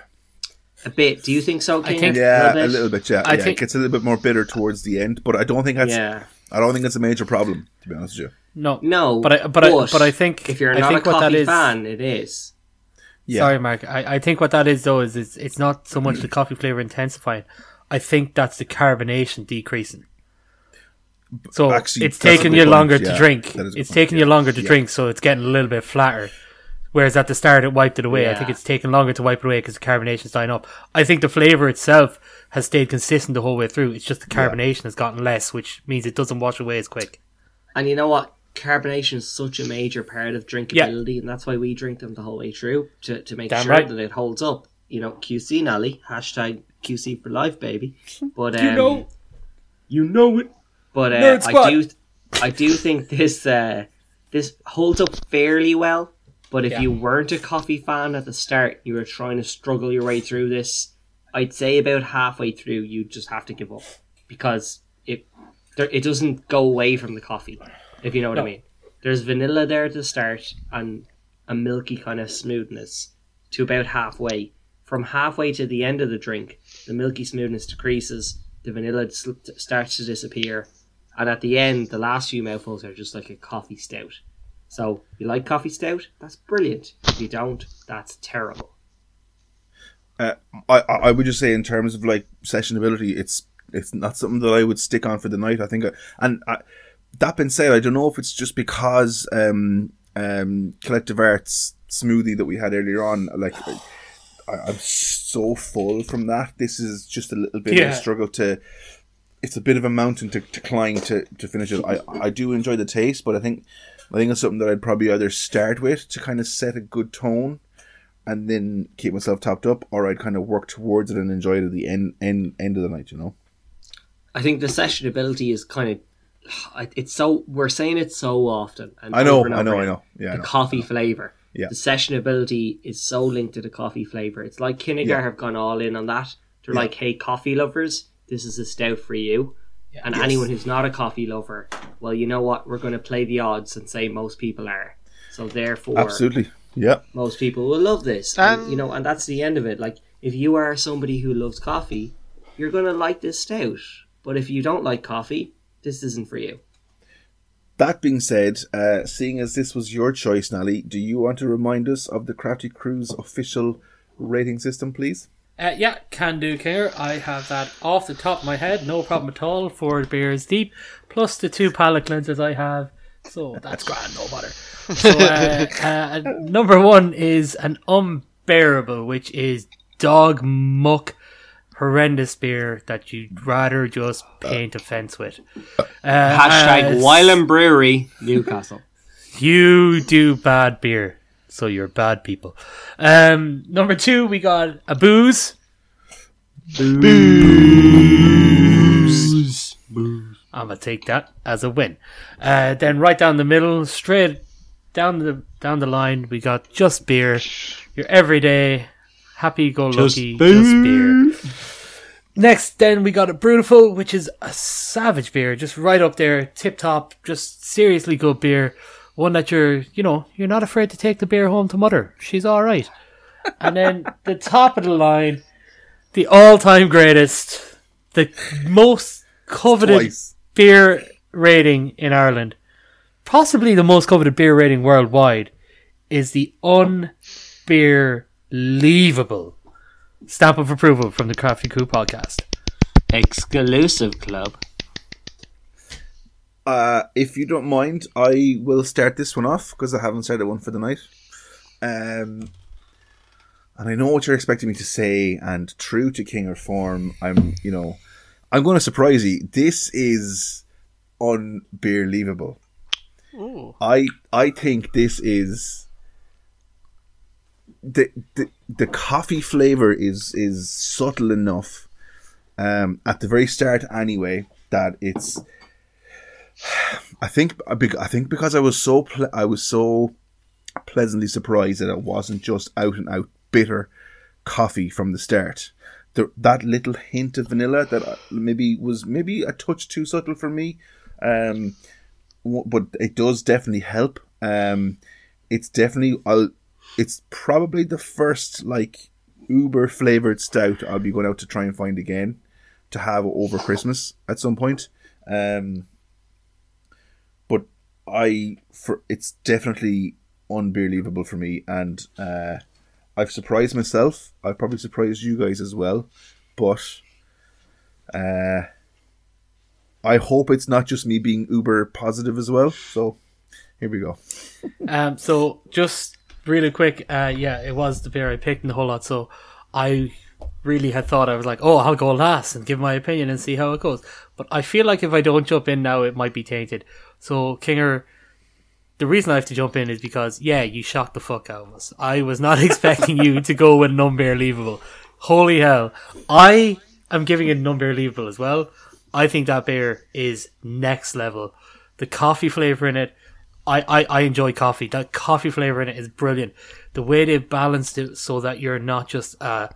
A bit. Do you think so? King? think- Yeah, bit? a little bit. Yeah, I yeah. think- it gets a little bit more bitter towards the end, but I don't think that's. Yeah. I don't think it's a major problem. To be honest with you. no, No, But I, but, I, but I think if you're I not think a what that coffee is. fan, it is. Yeah. Sorry, Mark. I, I think what that is though is it's, it's not so much the coffee flavor intensifying. I think that's the carbonation decreasing. So Actually, it's taking good you point, longer yeah. to drink. That is a It's point, taking yeah. you longer to Yeah. drink, so it's getting a little bit flatter. Whereas at the start it wiped it away. I think it's taken longer to wipe it away because the carbonation's dying up. I think the flavor itself has stayed consistent the whole way through. It's just the carbonation has gotten less, which means it doesn't wash away as quick. And you know what? Carbonation is such a major part of drinkability, and that's why we drink them the whole way through to, to make Damn sure right. that it holds up. You know, QC Nelly, hashtag QC for life, baby. But um, You know- you know it. But uh, I do, I do think this uh, this holds up fairly well. But if Yeah. you weren't a coffee fan at the start, you were trying to struggle your way through this. I'd say about halfway through, you just have to give up because it there, it doesn't go away from the coffee, if you know what I mean. There's vanilla there at the start and a milky kind of smoothness to about halfway. From halfway to the end of the drink, the milky smoothness decreases, the vanilla starts to disappear, and at the end, the last few mouthfuls are just like a coffee stout. So, you like coffee stout? That's brilliant. If you don't, that's terrible. Uh, I I I would just say in terms of like sessionability, it's it's not something that I would stick on for the night. I think, I, and I, that being said, I don't know if it's just because um um collective arts smoothie that we had earlier on, like. I, I'm so full from that. This is just a little bit of a struggle to it's a bit of a mountain to, to climb to, to finish it. I, I do enjoy the taste, but I think I think it's something that I'd probably either start with to kind of set a good tone and then keep myself topped up, or I'd kind of work towards it and enjoy it at the end end end of the night. You know. I think the sessionability is kind of it's so we're saying it so often. And I know, and I know, I know. Yeah, the know. coffee flavor. Yeah. The sessionability is so linked to the coffee flavor. It's like Kinnegar Yeah. have gone all in on that. They're Yeah. like, hey, coffee lovers, this is a stout for you. And Yes. anyone who's not a coffee lover, well, you know what? We're going to play the odds and say most people are. So therefore, Absolutely. Yeah. most people will love this. And, And- you know, and that's the end of it. Like, if you are somebody who loves coffee, you're going to like this stout. But if you don't like coffee, this isn't for you. That being said, uh, seeing as this was your choice, Nally, do you want to remind us of the Crafty Crew's official rating system, please? Uh, yeah, can do, Kinger. I have that off the top of my head, no problem at all. Four beers deep, plus the two palate cleansers I have. So that's grand, no bother. So, uh, uh, number one is an unbearable, which is dog muck, horrendous beer that you'd rather just paint a fence with. Uh, Hashtag Wylam Brewery, Newcastle. You do bad beer, so you're bad people. Um, number two, we got a booze. Booze. I'm gonna take that as a win. Uh, then right down the middle, straight down the down the line, we got just beer. Your everyday, happy-go-lucky, just beer. Next, then we got a Brutal, which is a savage beer, just right up there, tip top, just seriously good beer. One that you're, you know, you're not afraid to take the beer home to mother. She's all right. And then the top of the line, the all-time greatest, the most coveted Twice. beer rating in Ireland, possibly the most coveted beer rating worldwide, is the unbeerleavable stamp of approval from the Crafty Crew podcast. Exclusive club. Uh, if you don't mind, I will start this one off because I haven't started one for the night. Um, and I know what you're expecting me to say, and true to Kinger form, I'm, you know, I'm going to surprise you. This is unbelievable. Ooh. I I think this is the the, the coffee flavor is is subtle enough um at the very start anyway that it's I think I think because I was so ple- I was so pleasantly surprised that it wasn't just out and out bitter coffee from the start. The, that little hint of vanilla that uh, maybe was maybe a touch too subtle for me, um, but it does definitely help. Um, it's definitely I'll. It's probably the first like uber flavored stout I'll be going out to try and find again to have over Christmas at some point. Um, I for it's definitely unbelievable for me, and uh, I've surprised myself. I've probably surprised you guys as well, but uh, I hope it's not just me being uber positive as well. So here we go. Um, so just really quick, uh, yeah, it was the beer I picked in the whole lot. So I really had thought I was like, oh, I'll go last and give my opinion and see how it goes. But I feel like if I don't jump in now, it might be tainted. So Kinger, the reason I have to jump in is because yeah, you shocked the fuck out of us. I was not expecting you to go with unbelievable. Holy hell! I am giving it unbelievable as well. I think that beer is next level. The coffee flavor in it, I, I, I enjoy coffee. That coffee flavor in it is brilliant. The way they balanced it so that you're not just uh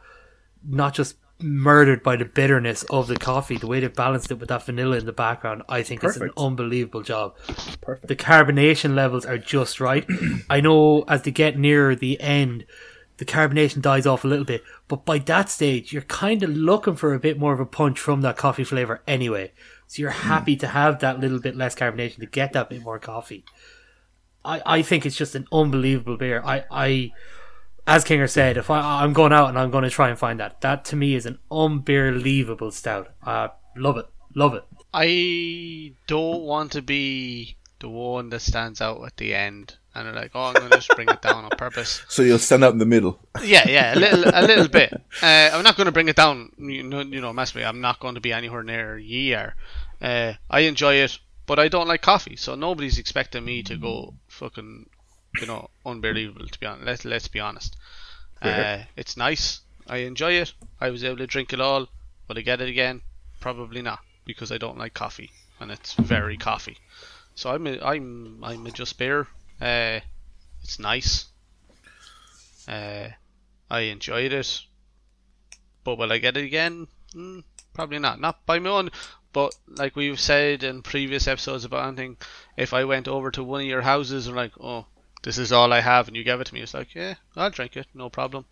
not just murdered by the bitterness of the coffee. The way they balanced it with that vanilla in the background, I think it's an unbelievable job. Perfect. The carbonation levels are just right. I know as they get nearer the end, the carbonation dies off a little bit, but by that stage, you're kind of looking for a bit more of a punch from that coffee flavor anyway. So you're hmm. happy to have that little bit less carbonation to get that bit more coffee. I, I think it's just an unbelievable beer. I, I as Kinger said, if I, I'm going out and I'm going to try and find that, that to me is an unbelievable stout. Uh, love it, love it. I don't want to be the one that stands out at the end and they're like, "Oh, I'm going to just bring it down on purpose." So you'll stand out in the middle. Yeah, yeah, a little, a little bit. Uh, I'm not going to bring it down. You know, you know, massively. I'm not going to be anywhere near ye are. Uh, I enjoy it, but I don't like coffee, so nobody's expecting me to go fucking, you know, unbelievable. To be honest, let's let's be honest. Uh, it's nice. I enjoy it. I was able to drink it all. Would I get it again? Probably not, because I don't like coffee, and it's very coffee. So I'm a, I'm I'm a just beer. Uh, it's nice. Uh, I enjoyed it, but will I get it again? Mm, probably not. Not by my own. But like we've said in previous episodes about anything, if I went over to one of your houses and like, oh, this is all I have, and you gave it to me, it's like, yeah, I'll drink it, no problem.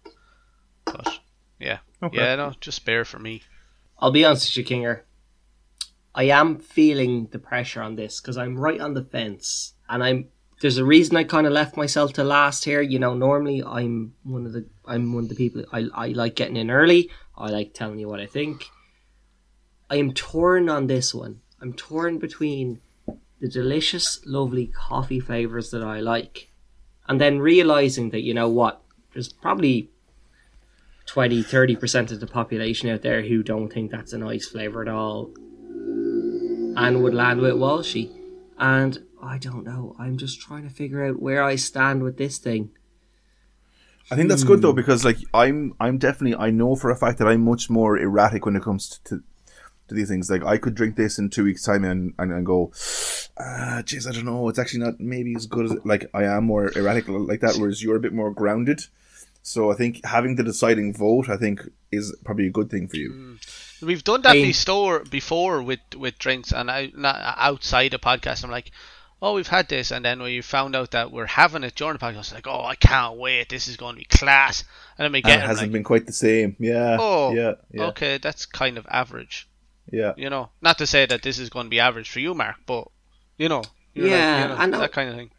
But yeah, Okay. yeah, no, just beer for me. I'll be honest with you, Kinger. I am feeling the pressure on this because I'm right on the fence, and I'm. There's a reason I kind of left myself to last here. You know, normally I'm one of the I'm one of the people I I like getting in early. I like telling you what I think. I am torn on this one. I'm torn between the delicious, lovely coffee flavors that I like, and then realizing that you know what, there's probably 20 30% of the population out there who don't think that's a nice flavour at all and would land with Walshy. And I don't know. I'm just trying to figure out where I stand with this thing. I think that's good though hmm. because like I'm I'm definitely I know for a fact that I'm much more erratic when it comes to to these things. Like I could drink this in two weeks time and and, and go, ah, jeez, I don't know. It's actually not maybe as good as like I am more erratic like that. Whereas you're a bit more grounded. So I think having the deciding vote, I think, is probably a good thing for you. We've done that I- before before with with drinks and I not outside a podcast. I'm like, oh, we've had this, and then when you found out that we're having it during the podcast, like, oh, I can't wait. This is going to be class. And then we get it it, hasn't like, been quite the same. Yeah. oh, Yeah. Yeah. okay, that's kind of average. Yeah. You know, not to say that this is going to be average for you, Mark, but you know, you're like, Yeah, you know, that kind of thing.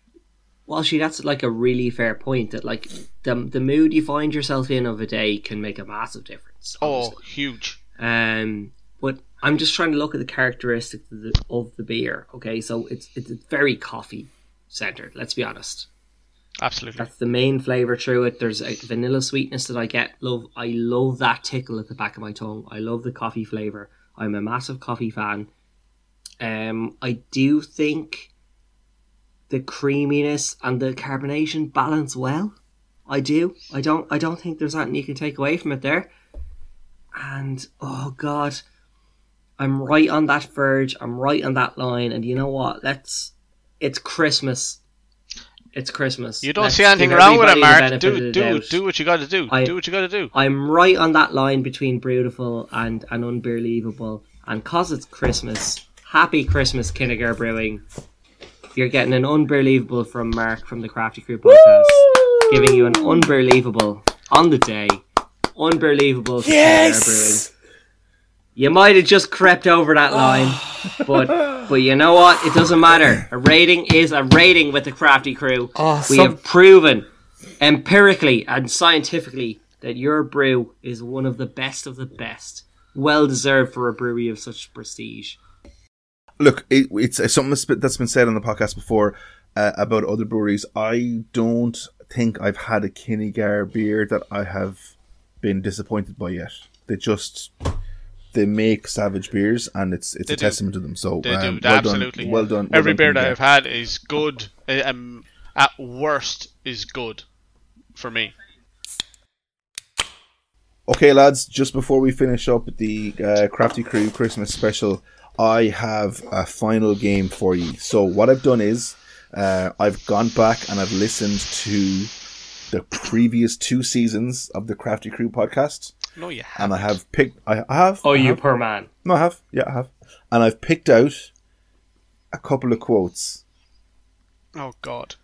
Walshy, that's like a really fair point. That like the the mood you find yourself in of a day can make a massive difference. Oh, huge. Um, but I'm just trying to look at the characteristics of the, of the beer. Okay, so it's it's very coffee centered. Let's be honest. Absolutely. That's the main flavor through it. There's a vanilla sweetness that I get. Love. I love that tickle at the back of my tongue. I love the coffee flavor. I'm a massive coffee fan. Um, I do think the creaminess and the carbonation balance well. I do. I don't. I don't think there's anything you can take away from it there. And oh god, I'm right on that verge. I'm right on that line. And you know what? Let's. It's Christmas. It's Christmas. You don't Let's see anything wrong with it, Mark. Do do do what you got to do. I- do what you got to do. I'm right on that line between beautiful and, and unbelievable. And cause it's Christmas, happy Christmas, Kinnegar Brewing. You're getting an unbelievable from Mark from the Crafty Crew podcast, giving you an unbelievable on the day. Unbelievable Kinnegar Brewing. You might have just crept over that line, but but you know what? It doesn't matter. A rating is a rating with the Crafty Crew. Oh, we some- have proven empirically and scientifically that your brew is one of the best of the best. Well deserved for a brewery of such prestige. Look, it, it's, it's something that's been, that's been said on the podcast before uh, about other breweries. I don't think I've had a Kinnegar beer that I have been disappointed by yet. They just they make savage beers, and it's it's They a do. testament to them. So They do, um, they well absolutely. done, well done. well Every done, beer that I've had is good. uh, Um, at worst is good for me. Okay, lads, just before we finish up the uh, Crafty Crew Christmas special, I have a final game for you. So, what I've done is uh, I've gone back and I've listened to the previous two seasons of the Crafty Crew podcast, No, you have. and I have picked. I I have. Oh, I you have. poor man. No, I have. Yeah, I have. And I've picked out a couple of quotes Oh God.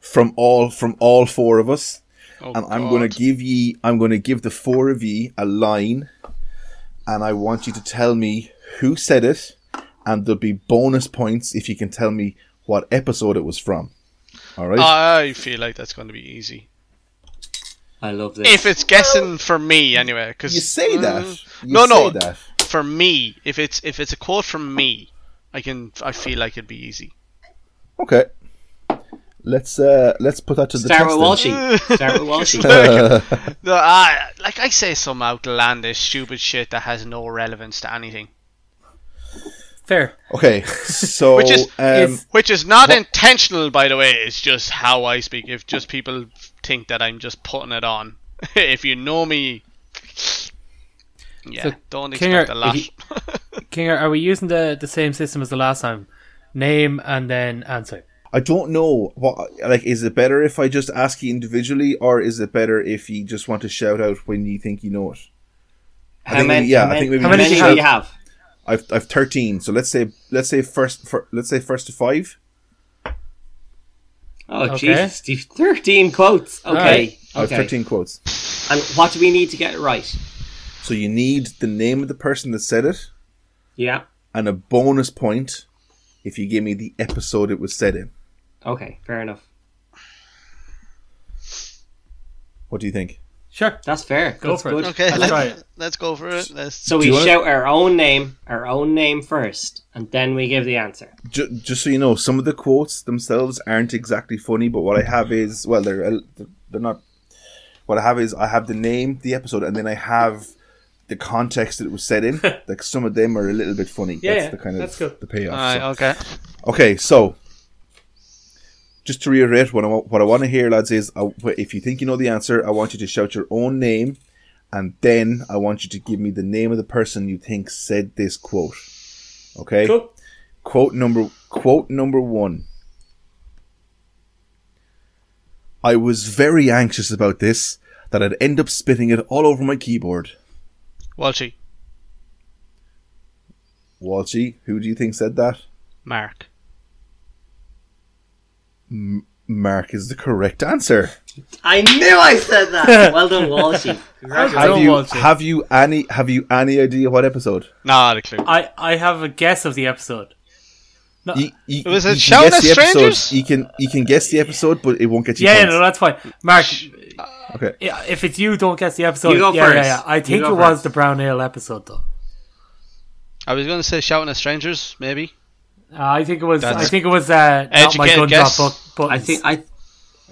from all from all four of us. Oh and I'm going to give ye, I'm going to give the four of ye a line, and I want you to tell me who said it, and there'll be bonus points if you can tell me what episode it was from. All right. I feel like that's going to be easy. I love this. If it's guessing for me, anyway, because you say that. You no, say no. That. For me, if it's if it's a quote from me, I can. I feel like it'd be easy. Okay. let's uh, let's put that to the Start test. with then. Walshy. Start Walshy. No, I, like I say some outlandish, stupid shit that has no relevance to anything. Fair. Okay, so Which is- um, It's- Which is not What- intentional, by the way. It's just how I speak. If just people think that I'm just putting it on. if you know me, yeah, So, don't Kinger, expect a lot. if Kinger, are we using the, the same system as the last time? Name and then answer. I don't know what like is it better if I just ask you individually, or is it better if you just want to shout out when you think you know it? I How think many? maybe- yeah, how I think maybe how we many do you have? I've I've thirteen, so let's say let's say first for, let's say first to five. Oh Okay. Jesus! You've Thirteen quotes. Okay. Alright. I have thirteen quotes. And what do we need to get it right? So you need the name of the person that said it, Yeah. and a bonus point if you give me the episode it was said in. Okay. Fair enough. What do you think? Sure. That's fair. Go That's for it. Okay, Let's try let's, it. let's go for it. Let's. So Do we you wanna- shout our own name, our own name first, and then we give the answer. Ju- just so you know, some of the quotes themselves aren't exactly funny, but what I have is well, they're uh, they're not. What I have is I have the name, the episode, and then I have the context that it was said in. like some of them are a little bit funny. Yeah, that's yeah, the kind of that's good. the payoff. Alright, so. okay. Okay, so just to reiterate, what I, what I want to hear, lads, is uh, if you think you know the answer, I want you to shout your own name, and then I want you to give me the name of the person you think said this quote. Okay. Cool. Quote number quote number one. I was very anxious about this that I'd end up spitting it all over my keyboard. Walshy, Walshy, who do you think said that? Mark. Mark is the correct answer. I knew I said that. well done, Walshy. Have you Walshy. have you any have you any idea what episode? Not a clue. I, I have a guess of the episode. No, You, you, Was it you can Shouting guess at the episode. Strangers? You can you can guess the episode, but it won't get you. yeah, yeah, points. no, that's fine. Mark, Okay. if it's you, don't guess the episode. You go yeah, yeah, first. yeah. I think go it was the Brown Ale episode, though. I was going to say shouting at strangers, maybe. Uh, I think it was. That's I think it was. Uh, not my educated gun guess. drop book. I think I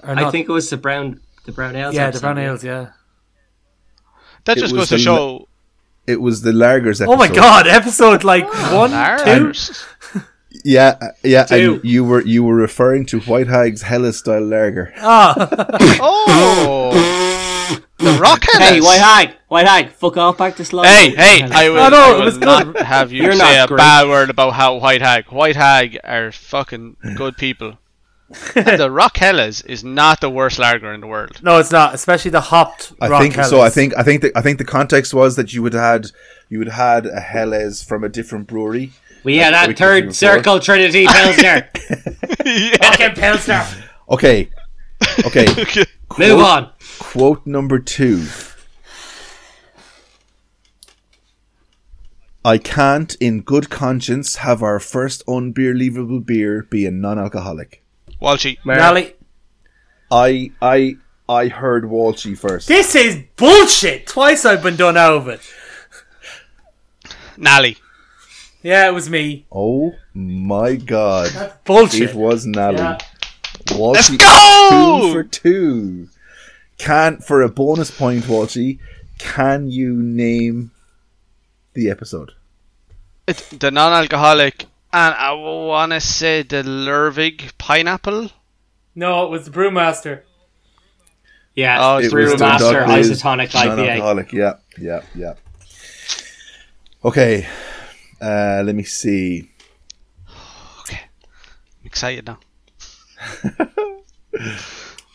or I not- think it was the brown the brown ales. Yeah, the Brown Ales. Yeah. That It just goes to the show. It was the Lagers episode. Oh my god! Episode like one, two. Yeah, uh, yeah, Two. and you were you were referring to White Hag's Helles style lager. Ah, Oh, the rock Hey, White Hag, White Hag, fuck off back to slide. Hey, hey! I will, Oh, no, I it will was not good. have you You're say a great. bad word about how White Hag. White Hag are fucking good people. And the Rock Helles is not the worst lager in the world. no, it's not. Especially the hopped. I rock think so. I think I think the, I think the context was that you would had you would had a Helles from a different brewery. we had that third circle Trinity Pilsner. Fucking Pilsner. Okay, okay. Move on. Quote number two. I can't, in good conscience, have our first unbelievable beer be a non-alcoholic. Walshy. Nally, I, I, I heard Walshy first. this is bullshit. Twice I've been done over. of. Nally. Yeah, it was me. Oh my god! Bullshit. It was Nally. Yeah. Walshy Let's go! Two for two. Can for a bonus point, Walshy. Can you name the episode? It's the non-alcoholic, and I want to say the Lervig pineapple. No, it was the Brewmaster. Yeah, Oh, it's it was Brewmaster Dr. Liz Isotonic IPA. Non-alcoholic. Yeah, yeah, yeah. Okay. Uh, let me see. Okay, I'm excited now.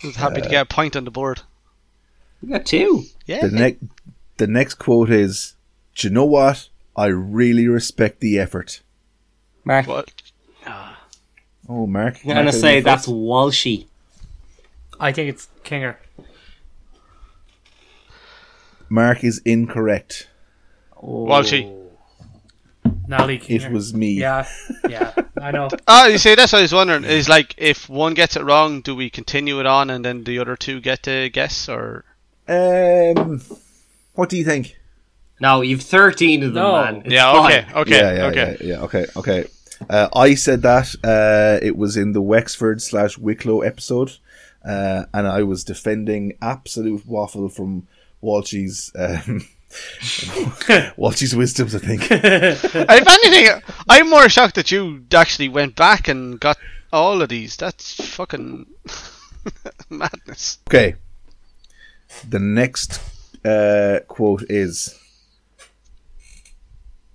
I'm happy to get a point on the board. We got two. Yeah. The next, the next quote is, "Do you know what? I really respect the effort." Mark, What? Oh, Mark. I'm gonna Mark, say that's first? Walshy. I think it's Kinger. Mark is incorrect. Oh. Walshy. Nally Kinger. It was me. Yeah, yeah, I know. Oh, you see, that's what I was wondering. Is like if one gets it wrong, do we continue it on and then the other two get to guess, or Um, what do you think? No, you've 13 of them, No. man. It's yeah? fine. Okay, okay, yeah, yeah, okay. yeah, yeah. Okay, okay. Uh, I said that uh, it was in the Wexford slash Wicklow episode, uh, and I was defending absolute waffle from Walshy's um, Walshy's wisdoms. I think. if anything, I'm more shocked that you actually went back and got all of these. That's fucking madness. Okay. The next uh, quote is.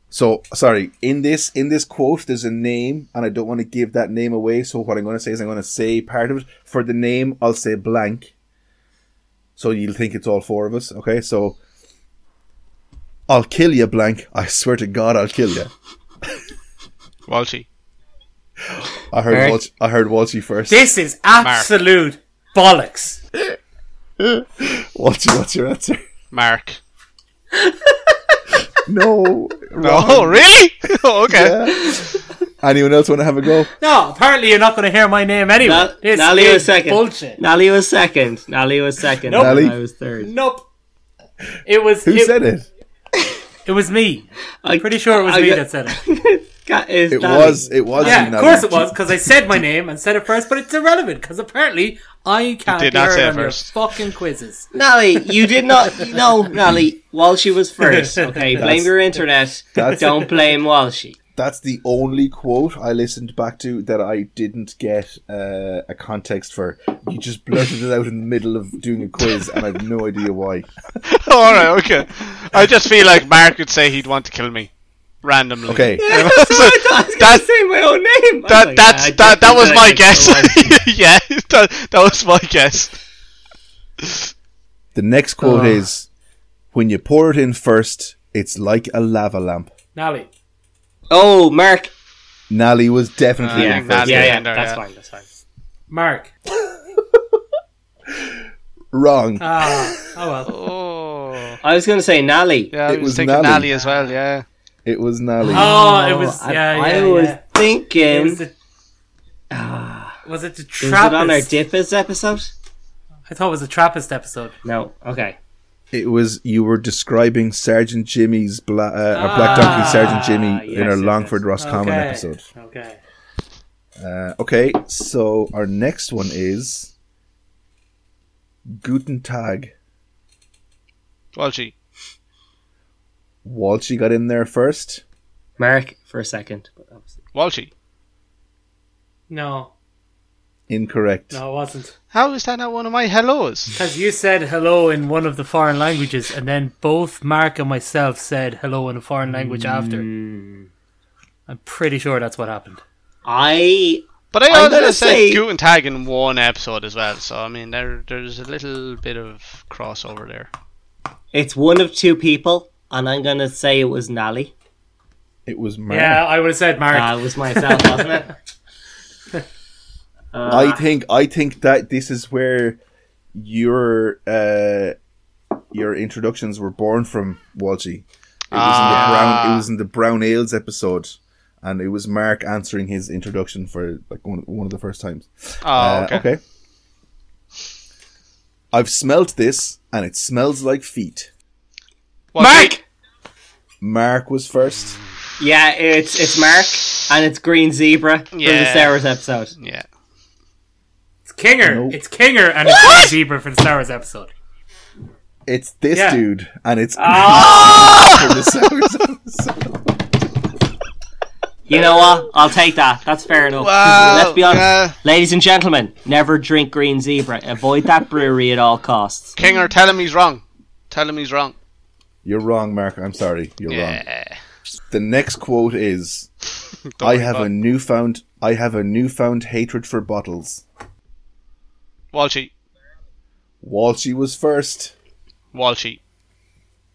So sorry. In this in this quote, there's a name, and I don't want to give that name away. So what I'm going to say is I'm going to say part of it. For the name, I'll say blank. So you'll think it's all four of us. Okay. So I'll kill you, blank. I swear to God, I'll kill you. Walshy. I heard Eric? Walsh, I heard Walshy first. This is absolute bollocks. Walshy, what's your answer? Mark. No. Oh, really? oh, okay. Yeah. Anyone else want to have a go? No, apparently you're not going to hear my name anyway. Na- this Nally is was second. bullshit. Nally was second. Nally was second. Nope. Nally? I was third. Nope. It was. Who it, said it? It was me. I'm Pretty sure it was I me got- that said it. Got- is It Nally. was. It was. Yeah, of course it was because I said my name and said it first, but it's irrelevant because apparently I can't did be not say it on your fucking quizzes. Nally, you did not. No, Nally. Walshy was first. Okay, blame your internet. Don't blame Walshy. That's the only quote I listened back to that I didn't get uh, a context for. You just blurted it out in the middle of doing a quiz, and I have no idea why. All right, okay. I just feel like Mark would say he'd want to kill me randomly. Okay. So I thought I was That- say my own name. That like, that's "Ah, that, that was my guess. yeah, that, that was my guess. The next quote Oh. is When you pour it in first, it's like a lava lamp. Nally. Oh, Mark. Nally was definitely Uh, Yeah, in Nally first. yeah, yeah. in That's fine. That's fine. Mark. Wrong. Ah, oh well. Oh, I was going to say Nally. yeah, I It was, was thinking Nally. Nally as well. Yeah. It was Nally. Oh, it was. and Yeah, I yeah, was yeah. It thinking. was Was, the, was it the it on our DIPAs episode? I thought it was a Trappist episode. No. Okay. It was you were describing Sergeant Jimmy's bla- uh, or Black Donkey Ah, Sergeant Jimmy yes, in our Longford yes. Roscommon okay. episode. Okay. Uh, okay, so our next one is Guten Tag. Walshy. Walshy got in there first. Mark for a second. But obviously. Walshy. No, Incorrect. no, it wasn't. How is that not one of my hellos? Because you said hello in one of the foreign languages, and then both Mark and myself said hello in a foreign language after. Mm. I'm pretty sure that's what happened. I But I I'm also gonna said say- Guten Tag in one episode as well. So I mean, there there's a little bit of crossover there. it's one of two people, and I'm gonna say it was Nally. It was Mark. Yeah, I would have said Mark. Uh, it was myself, wasn't it? Uh, I think I think that this is where your uh, your introductions were born from, Walshy. It was in the Ah. brown. It was in the Brown Ales episode, and it was Mark answering his introduction for like one, one of the first times. Oh, Uh, okay. okay. I've smelt this, and it smells like feet. Walshy. Mark. Mark was first. Yeah, it's it's Mark, and it's Green Zebra from the Yeah. Sours episode. Yeah. It's Kinger. Nope. It's Kinger, and it's Green Zebra for the Star Wars episode. It's this Yeah. dude, and it's Ah! for the Sours episode. You know what? I'll take that. That's fair enough. Wow, Let's be honest, yeah. ladies and gentlemen. Never drink Green Zebra. Avoid that brewery at all costs. Kinger, tell him he's wrong. Tell him he's wrong. You're wrong, Mark. I'm sorry. You're wrong. The next quote is I have about a newfound I have a newfound hatred for bottles. Walshy. Walshy was first. Walshy.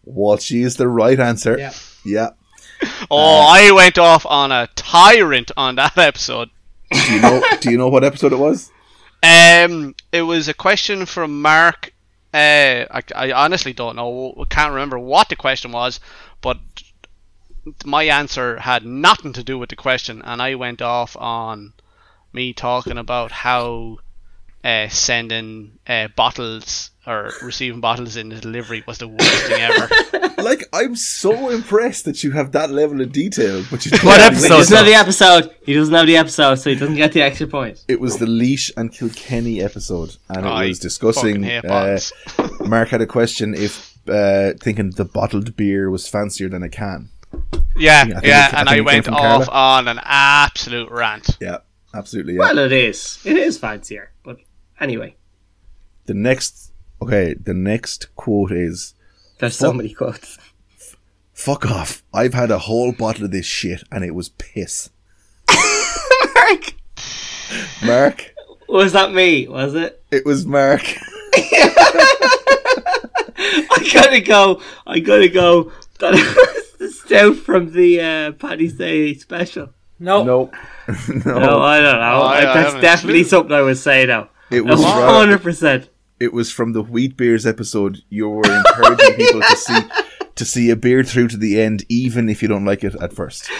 Walshy is the right answer. Yeah. Yeah. Oh, I went off on a tyrant on that episode. Do you know do you know what episode it was? Um, it was a question from Mark. Uh, I, I honestly don't know. I can't remember what the question was, but my answer had nothing to do with the question, and I went off on me talking about how uh, sending uh, bottles or receiving bottles in the delivery was the worst thing ever. Like, I'm so impressed that you have that level of detail, but you What don't. episode? He doesn't have the episode. He doesn't have the episode, so he doesn't get the extra point. It was the Laois and Kilkenny episode, and I it was discussing. fucking Uh. Mark had a question if uh, thinking the bottled beer was fancier than a can. Yeah, I think yeah, it- I and I went off Carla. on an absolute rant. Yeah, absolutely. Yeah. Well, it is. It is fancier, but anyway, the next, okay, the next quote is. there's so many quotes. Fuck off. I've had a whole bottle of this shit and it was piss. Mark, Mark, was that me? Was it? it was Mark. I gotta go. I gotta go. That was the stout from the uh, Paddy's Day special. No. No. no. No, I don't know. Oh, I- I That's haven't definitely something I would say now. It was hundred percent. It was from the wheat beers episode. You were encouraging people to see to see a beer through to the end, even if you don't like it at first.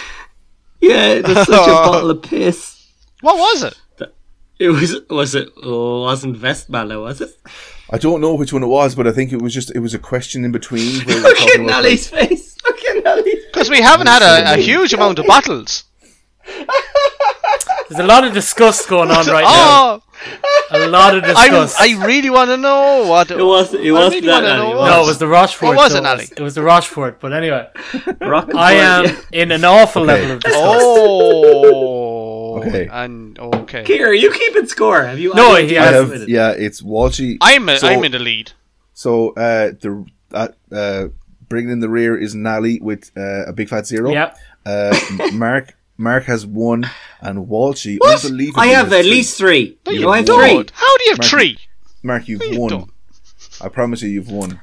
Yeah, there's such a bottle of piss. What was it? It was was it oh, wasn't Westmalle, was it? I don't know which one it was, but I think it was just it was a question in between. Where Look at about, Nellie's face. Look at Nellie's face. Because we haven't had a, a huge amount of bottles. There's a lot of disgust going on right oh, now. A lot of I, disgust. I really want to know what It was it was really that wanna know Nellie. what- no, it was the Rochefort. What was so it, Ali? It was the Rochefort. But anyway, Rock I am yeah. in an awful Okay. level of disgust. Oh, Okay. And okay, Here, are you keeping score? Have you? No, any he has- have, yeah, it's Walshy. I'm a, So- I'm in the lead. So uh, the uh, uh, bringing in the rear is Nally with uh, a big fat zero. Yep. Uh, Mark Mark has one, and Walshy What? unbelievably I have at three. least three. No, Do you have three? How do you have Mark- three? Mark, you've No, you won. don't. I promise you, you've won.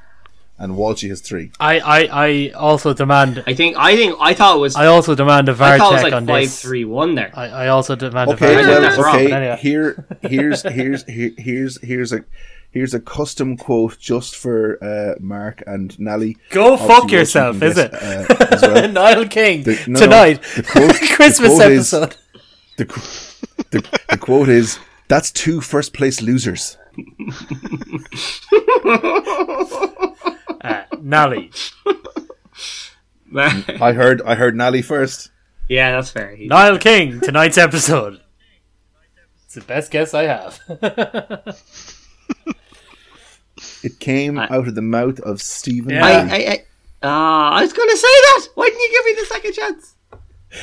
And Walshy has three. I, I, I also demand. I think I think I thought it was. I also demand a I VAR thought it was check like on five this. three one there. I, I also demand Okay, a VAR I check. think well, okay. anyway. Here, here's here's here, here's here's a here's a custom quote just for uh, Mark and Nally. Go Obviously, fuck yourself, can is guess, it? uh, as well. Niall King The- no, no, tonight, the quote- the Christmas is- episode. The, the, the quote is that's two first place losers. Uh, Nally, I heard I heard Nally first. yeah, that's fair. He- Niall King tonight's episode. It's the best guess I have. It came I- out of the mouth of Stephen. Yeah. I, I, I, ah, I was going to say that. Why didn't you give me the second chance?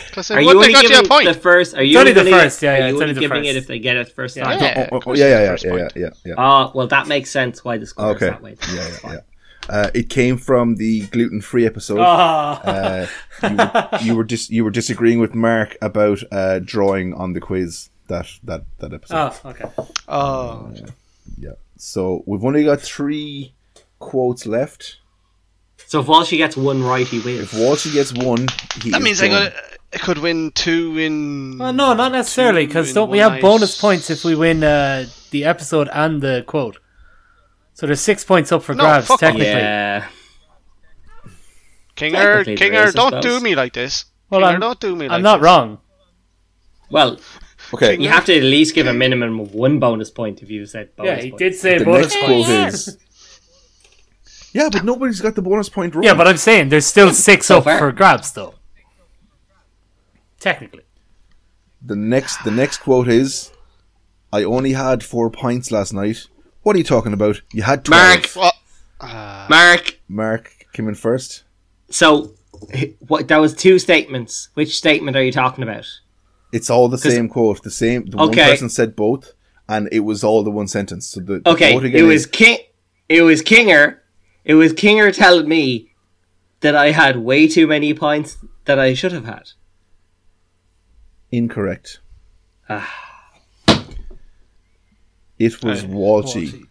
Because Are you only have got you a giving point. the first? Are you only the gonna- first, yeah, are yeah, you only only giving first. it if they get it first Yeah. time? Yeah. Oh, oh, oh, yeah, yeah, yeah, first yeah, yeah, yeah, yeah. Oh, well, that makes sense why the score Okay. is that way. Yeah, yeah, yeah. Uh, it came from the gluten-free episode. Ah. Uh, you, were, you were dis- you were disagreeing with Mark about uh, drawing on the quiz that that that episode. oh, okay. Oh, Yeah. So we've only got three quotes left. So if Walshy gets one right, he wins. If Walshy gets one, he that is means I done. got I could win two in. Well, no, not necessarily, because don't we have night. bonus points if we win uh, the episode and the quote? So there's six points up for No, grabs, technically. Yeah. Kinger, Kinger, don't do me like this. Well, Kinger, I'm, don't do me like I'm not this. wrong. Well, Okay. you have to at least give a minimum of one bonus point if you said bonus Yeah, he point. did say The bonus next points. quote is. Yeah, but nobody's got the bonus point wrong. Yeah, but I'm saying there's still six So up far. for grabs, though. Technically. the next the next quote is, "I only had four points last night." What are you talking about? You had 12. Mark, What? Uh, Mark. Mark came in first. So, what? That was two statements. Which statement are you talking about? It's all the same quote. The same. The one person said both, and it was all the one sentence. So the, the Okay, quote it was is, King. It was Kinger. It was Kinger telling me that I had way too many points that I should have had. incorrect. Ah. It was Walshy,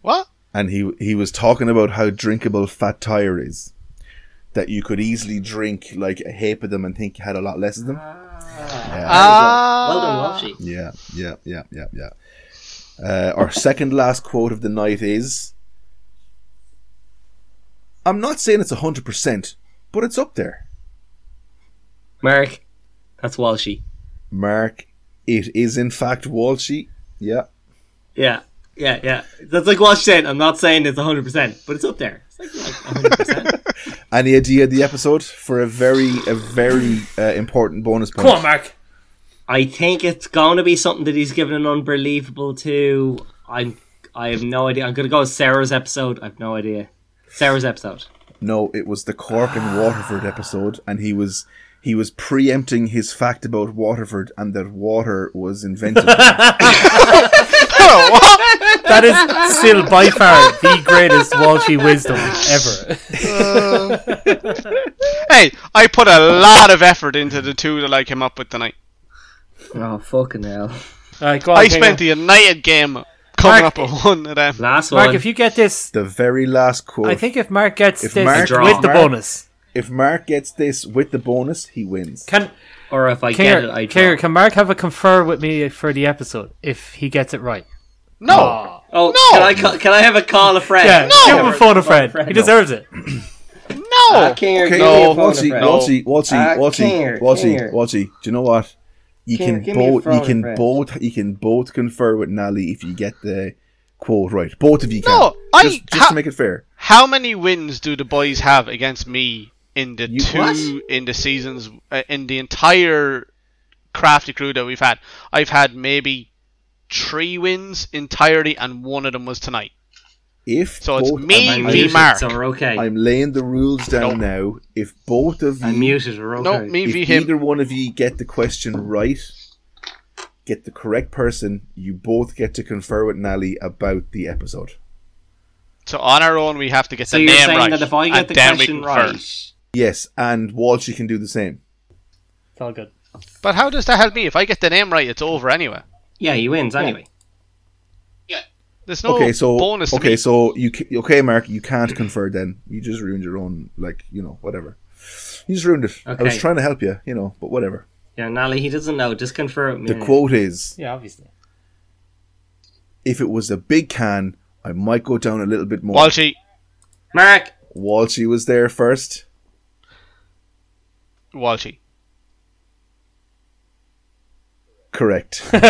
what? and he he was talking about how drinkable fat tire is. That you could easily drink like a heap of them and think you had a lot less of them. Yeah. Ah, well done, Walshy. Yeah, yeah, yeah, yeah, yeah. Uh, our second last quote of the night is I'm not saying it's 100%, but it's up there. Mark, that's Walshy. Mark, it is in fact Walshy. Yeah. Yeah, yeah, yeah. That's like Walsh saying. I'm not saying it's 100, percent but it's up there. It's like, like 100. percent Any idea of the episode for a very, a very uh, important bonus point? Come on, Mark. I think it's going to be something that he's given an unbelievable to. I'm. I have no idea. I'm going to go with Sours episode. I have no idea. Sours episode. No, it was the Cork and Waterford episode, and he was he was preempting his fact about Waterford and that water was invented. That is still by far the greatest Walshy wisdom ever. Hey, I put a lot of effort into the two that I came up with tonight. Oh fucking hell! Alright, go on, I Kingo. spent the United game coming Mark- up with one of them. Last Mark, one. if you get this, the very last quote. I think if Mark gets If this Mark- with the Mark- bonus, if Mark gets this with the bonus, he wins. can or if I get it, I draw. Kinger, can Mark have a confer with me for the episode if he gets it right? No, Oh No! Can I ca- can I have a call a friend? Yeah, No! give him a phone a friend. He deserves it. no. Kinger, Okay, give No. me a phone a Walshy, friend. Walshy, Walshy, Ah, Walshy, Kinger, Walshy, Do you know what? You Kinger, can give me a both, you can friend. both, you can both confer with Nally if you get the quote right. Both of you can. No, I- just, just ha- to make it fair. How many wins do the boys have against me in the You- two what? in the seasons uh, in the entire crafty crew that we've had? I've had maybe three wins entirely, and one of them was tonight. If So it's both- me I'm v muted, Mark. So we're okay. I'm laying the rules down No. now. If both of you, I'm muted. We're okay. No, me if v him. either one of you get the question right, get the correct person, you both get to confer with Nally about the episode. So on our own, we have to get So the you're name saying right, that if I get and the then we question confer. right, Yes, and Walshy can do the same. It's all good. But how does that help me? If I get the name right, it's over anyway. Yeah, he wins anyway. Yeah. There's no okay, so bonus. Okay, me. so you okay, Mark, you can't confer. Then you just ruined your own, like you know, whatever. You just ruined it. I was trying to help you, you know, but whatever. Yeah, Nally, he doesn't know. Just confirm. The quote is, Yeah, obviously. "If it was a big can, I might go down a little bit more." Walshy, Mark. Walshy was there first. Walshy. Correct. and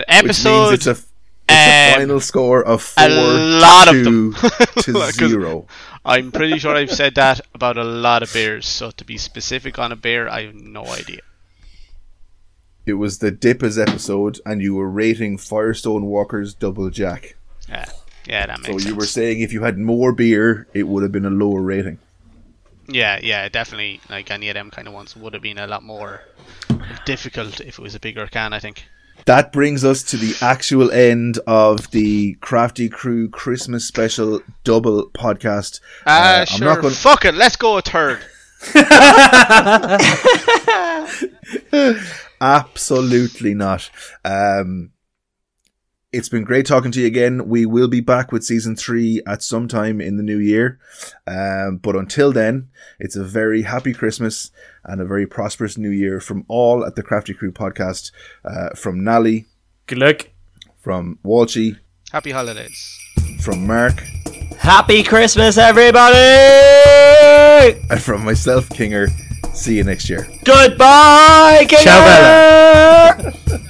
Which means episode it's a it's a um, final score of four a lot of to, them. to 'Cause- zero. I'm pretty sure I've said that about a lot of beers. So to be specific on a beer, I have no idea. It was the DIPAs episode, and you were rating Firestone Walker's Double Jack. Yeah, yeah, that makes. So makes you sense. were saying if you had more beer, it would have been a lower rating. Yeah, yeah, definitely. Like any of them kind of ones would have been a lot more difficult if it was a bigger can. I think. That brings us to the actual end of the Crafty Crew Christmas special double podcast. Ah, Uh, sure. I'm not going. Fuck it. Let's go a third. Absolutely not. Um, it's been great talking to you again. We will be back with season three at some time in the new year. Um, but until then, it's a very happy Christmas and a very prosperous new year from all at the Crafty Crew podcast. Uh, from Nally, Good luck. from Walshy, Happy holidays. from Mark, Happy Christmas, everybody! and from myself, Kinger. See you next year. Goodbye, Kinger! Ciao,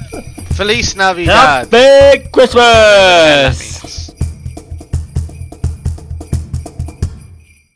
Feliz Navidad. Happy Christmas!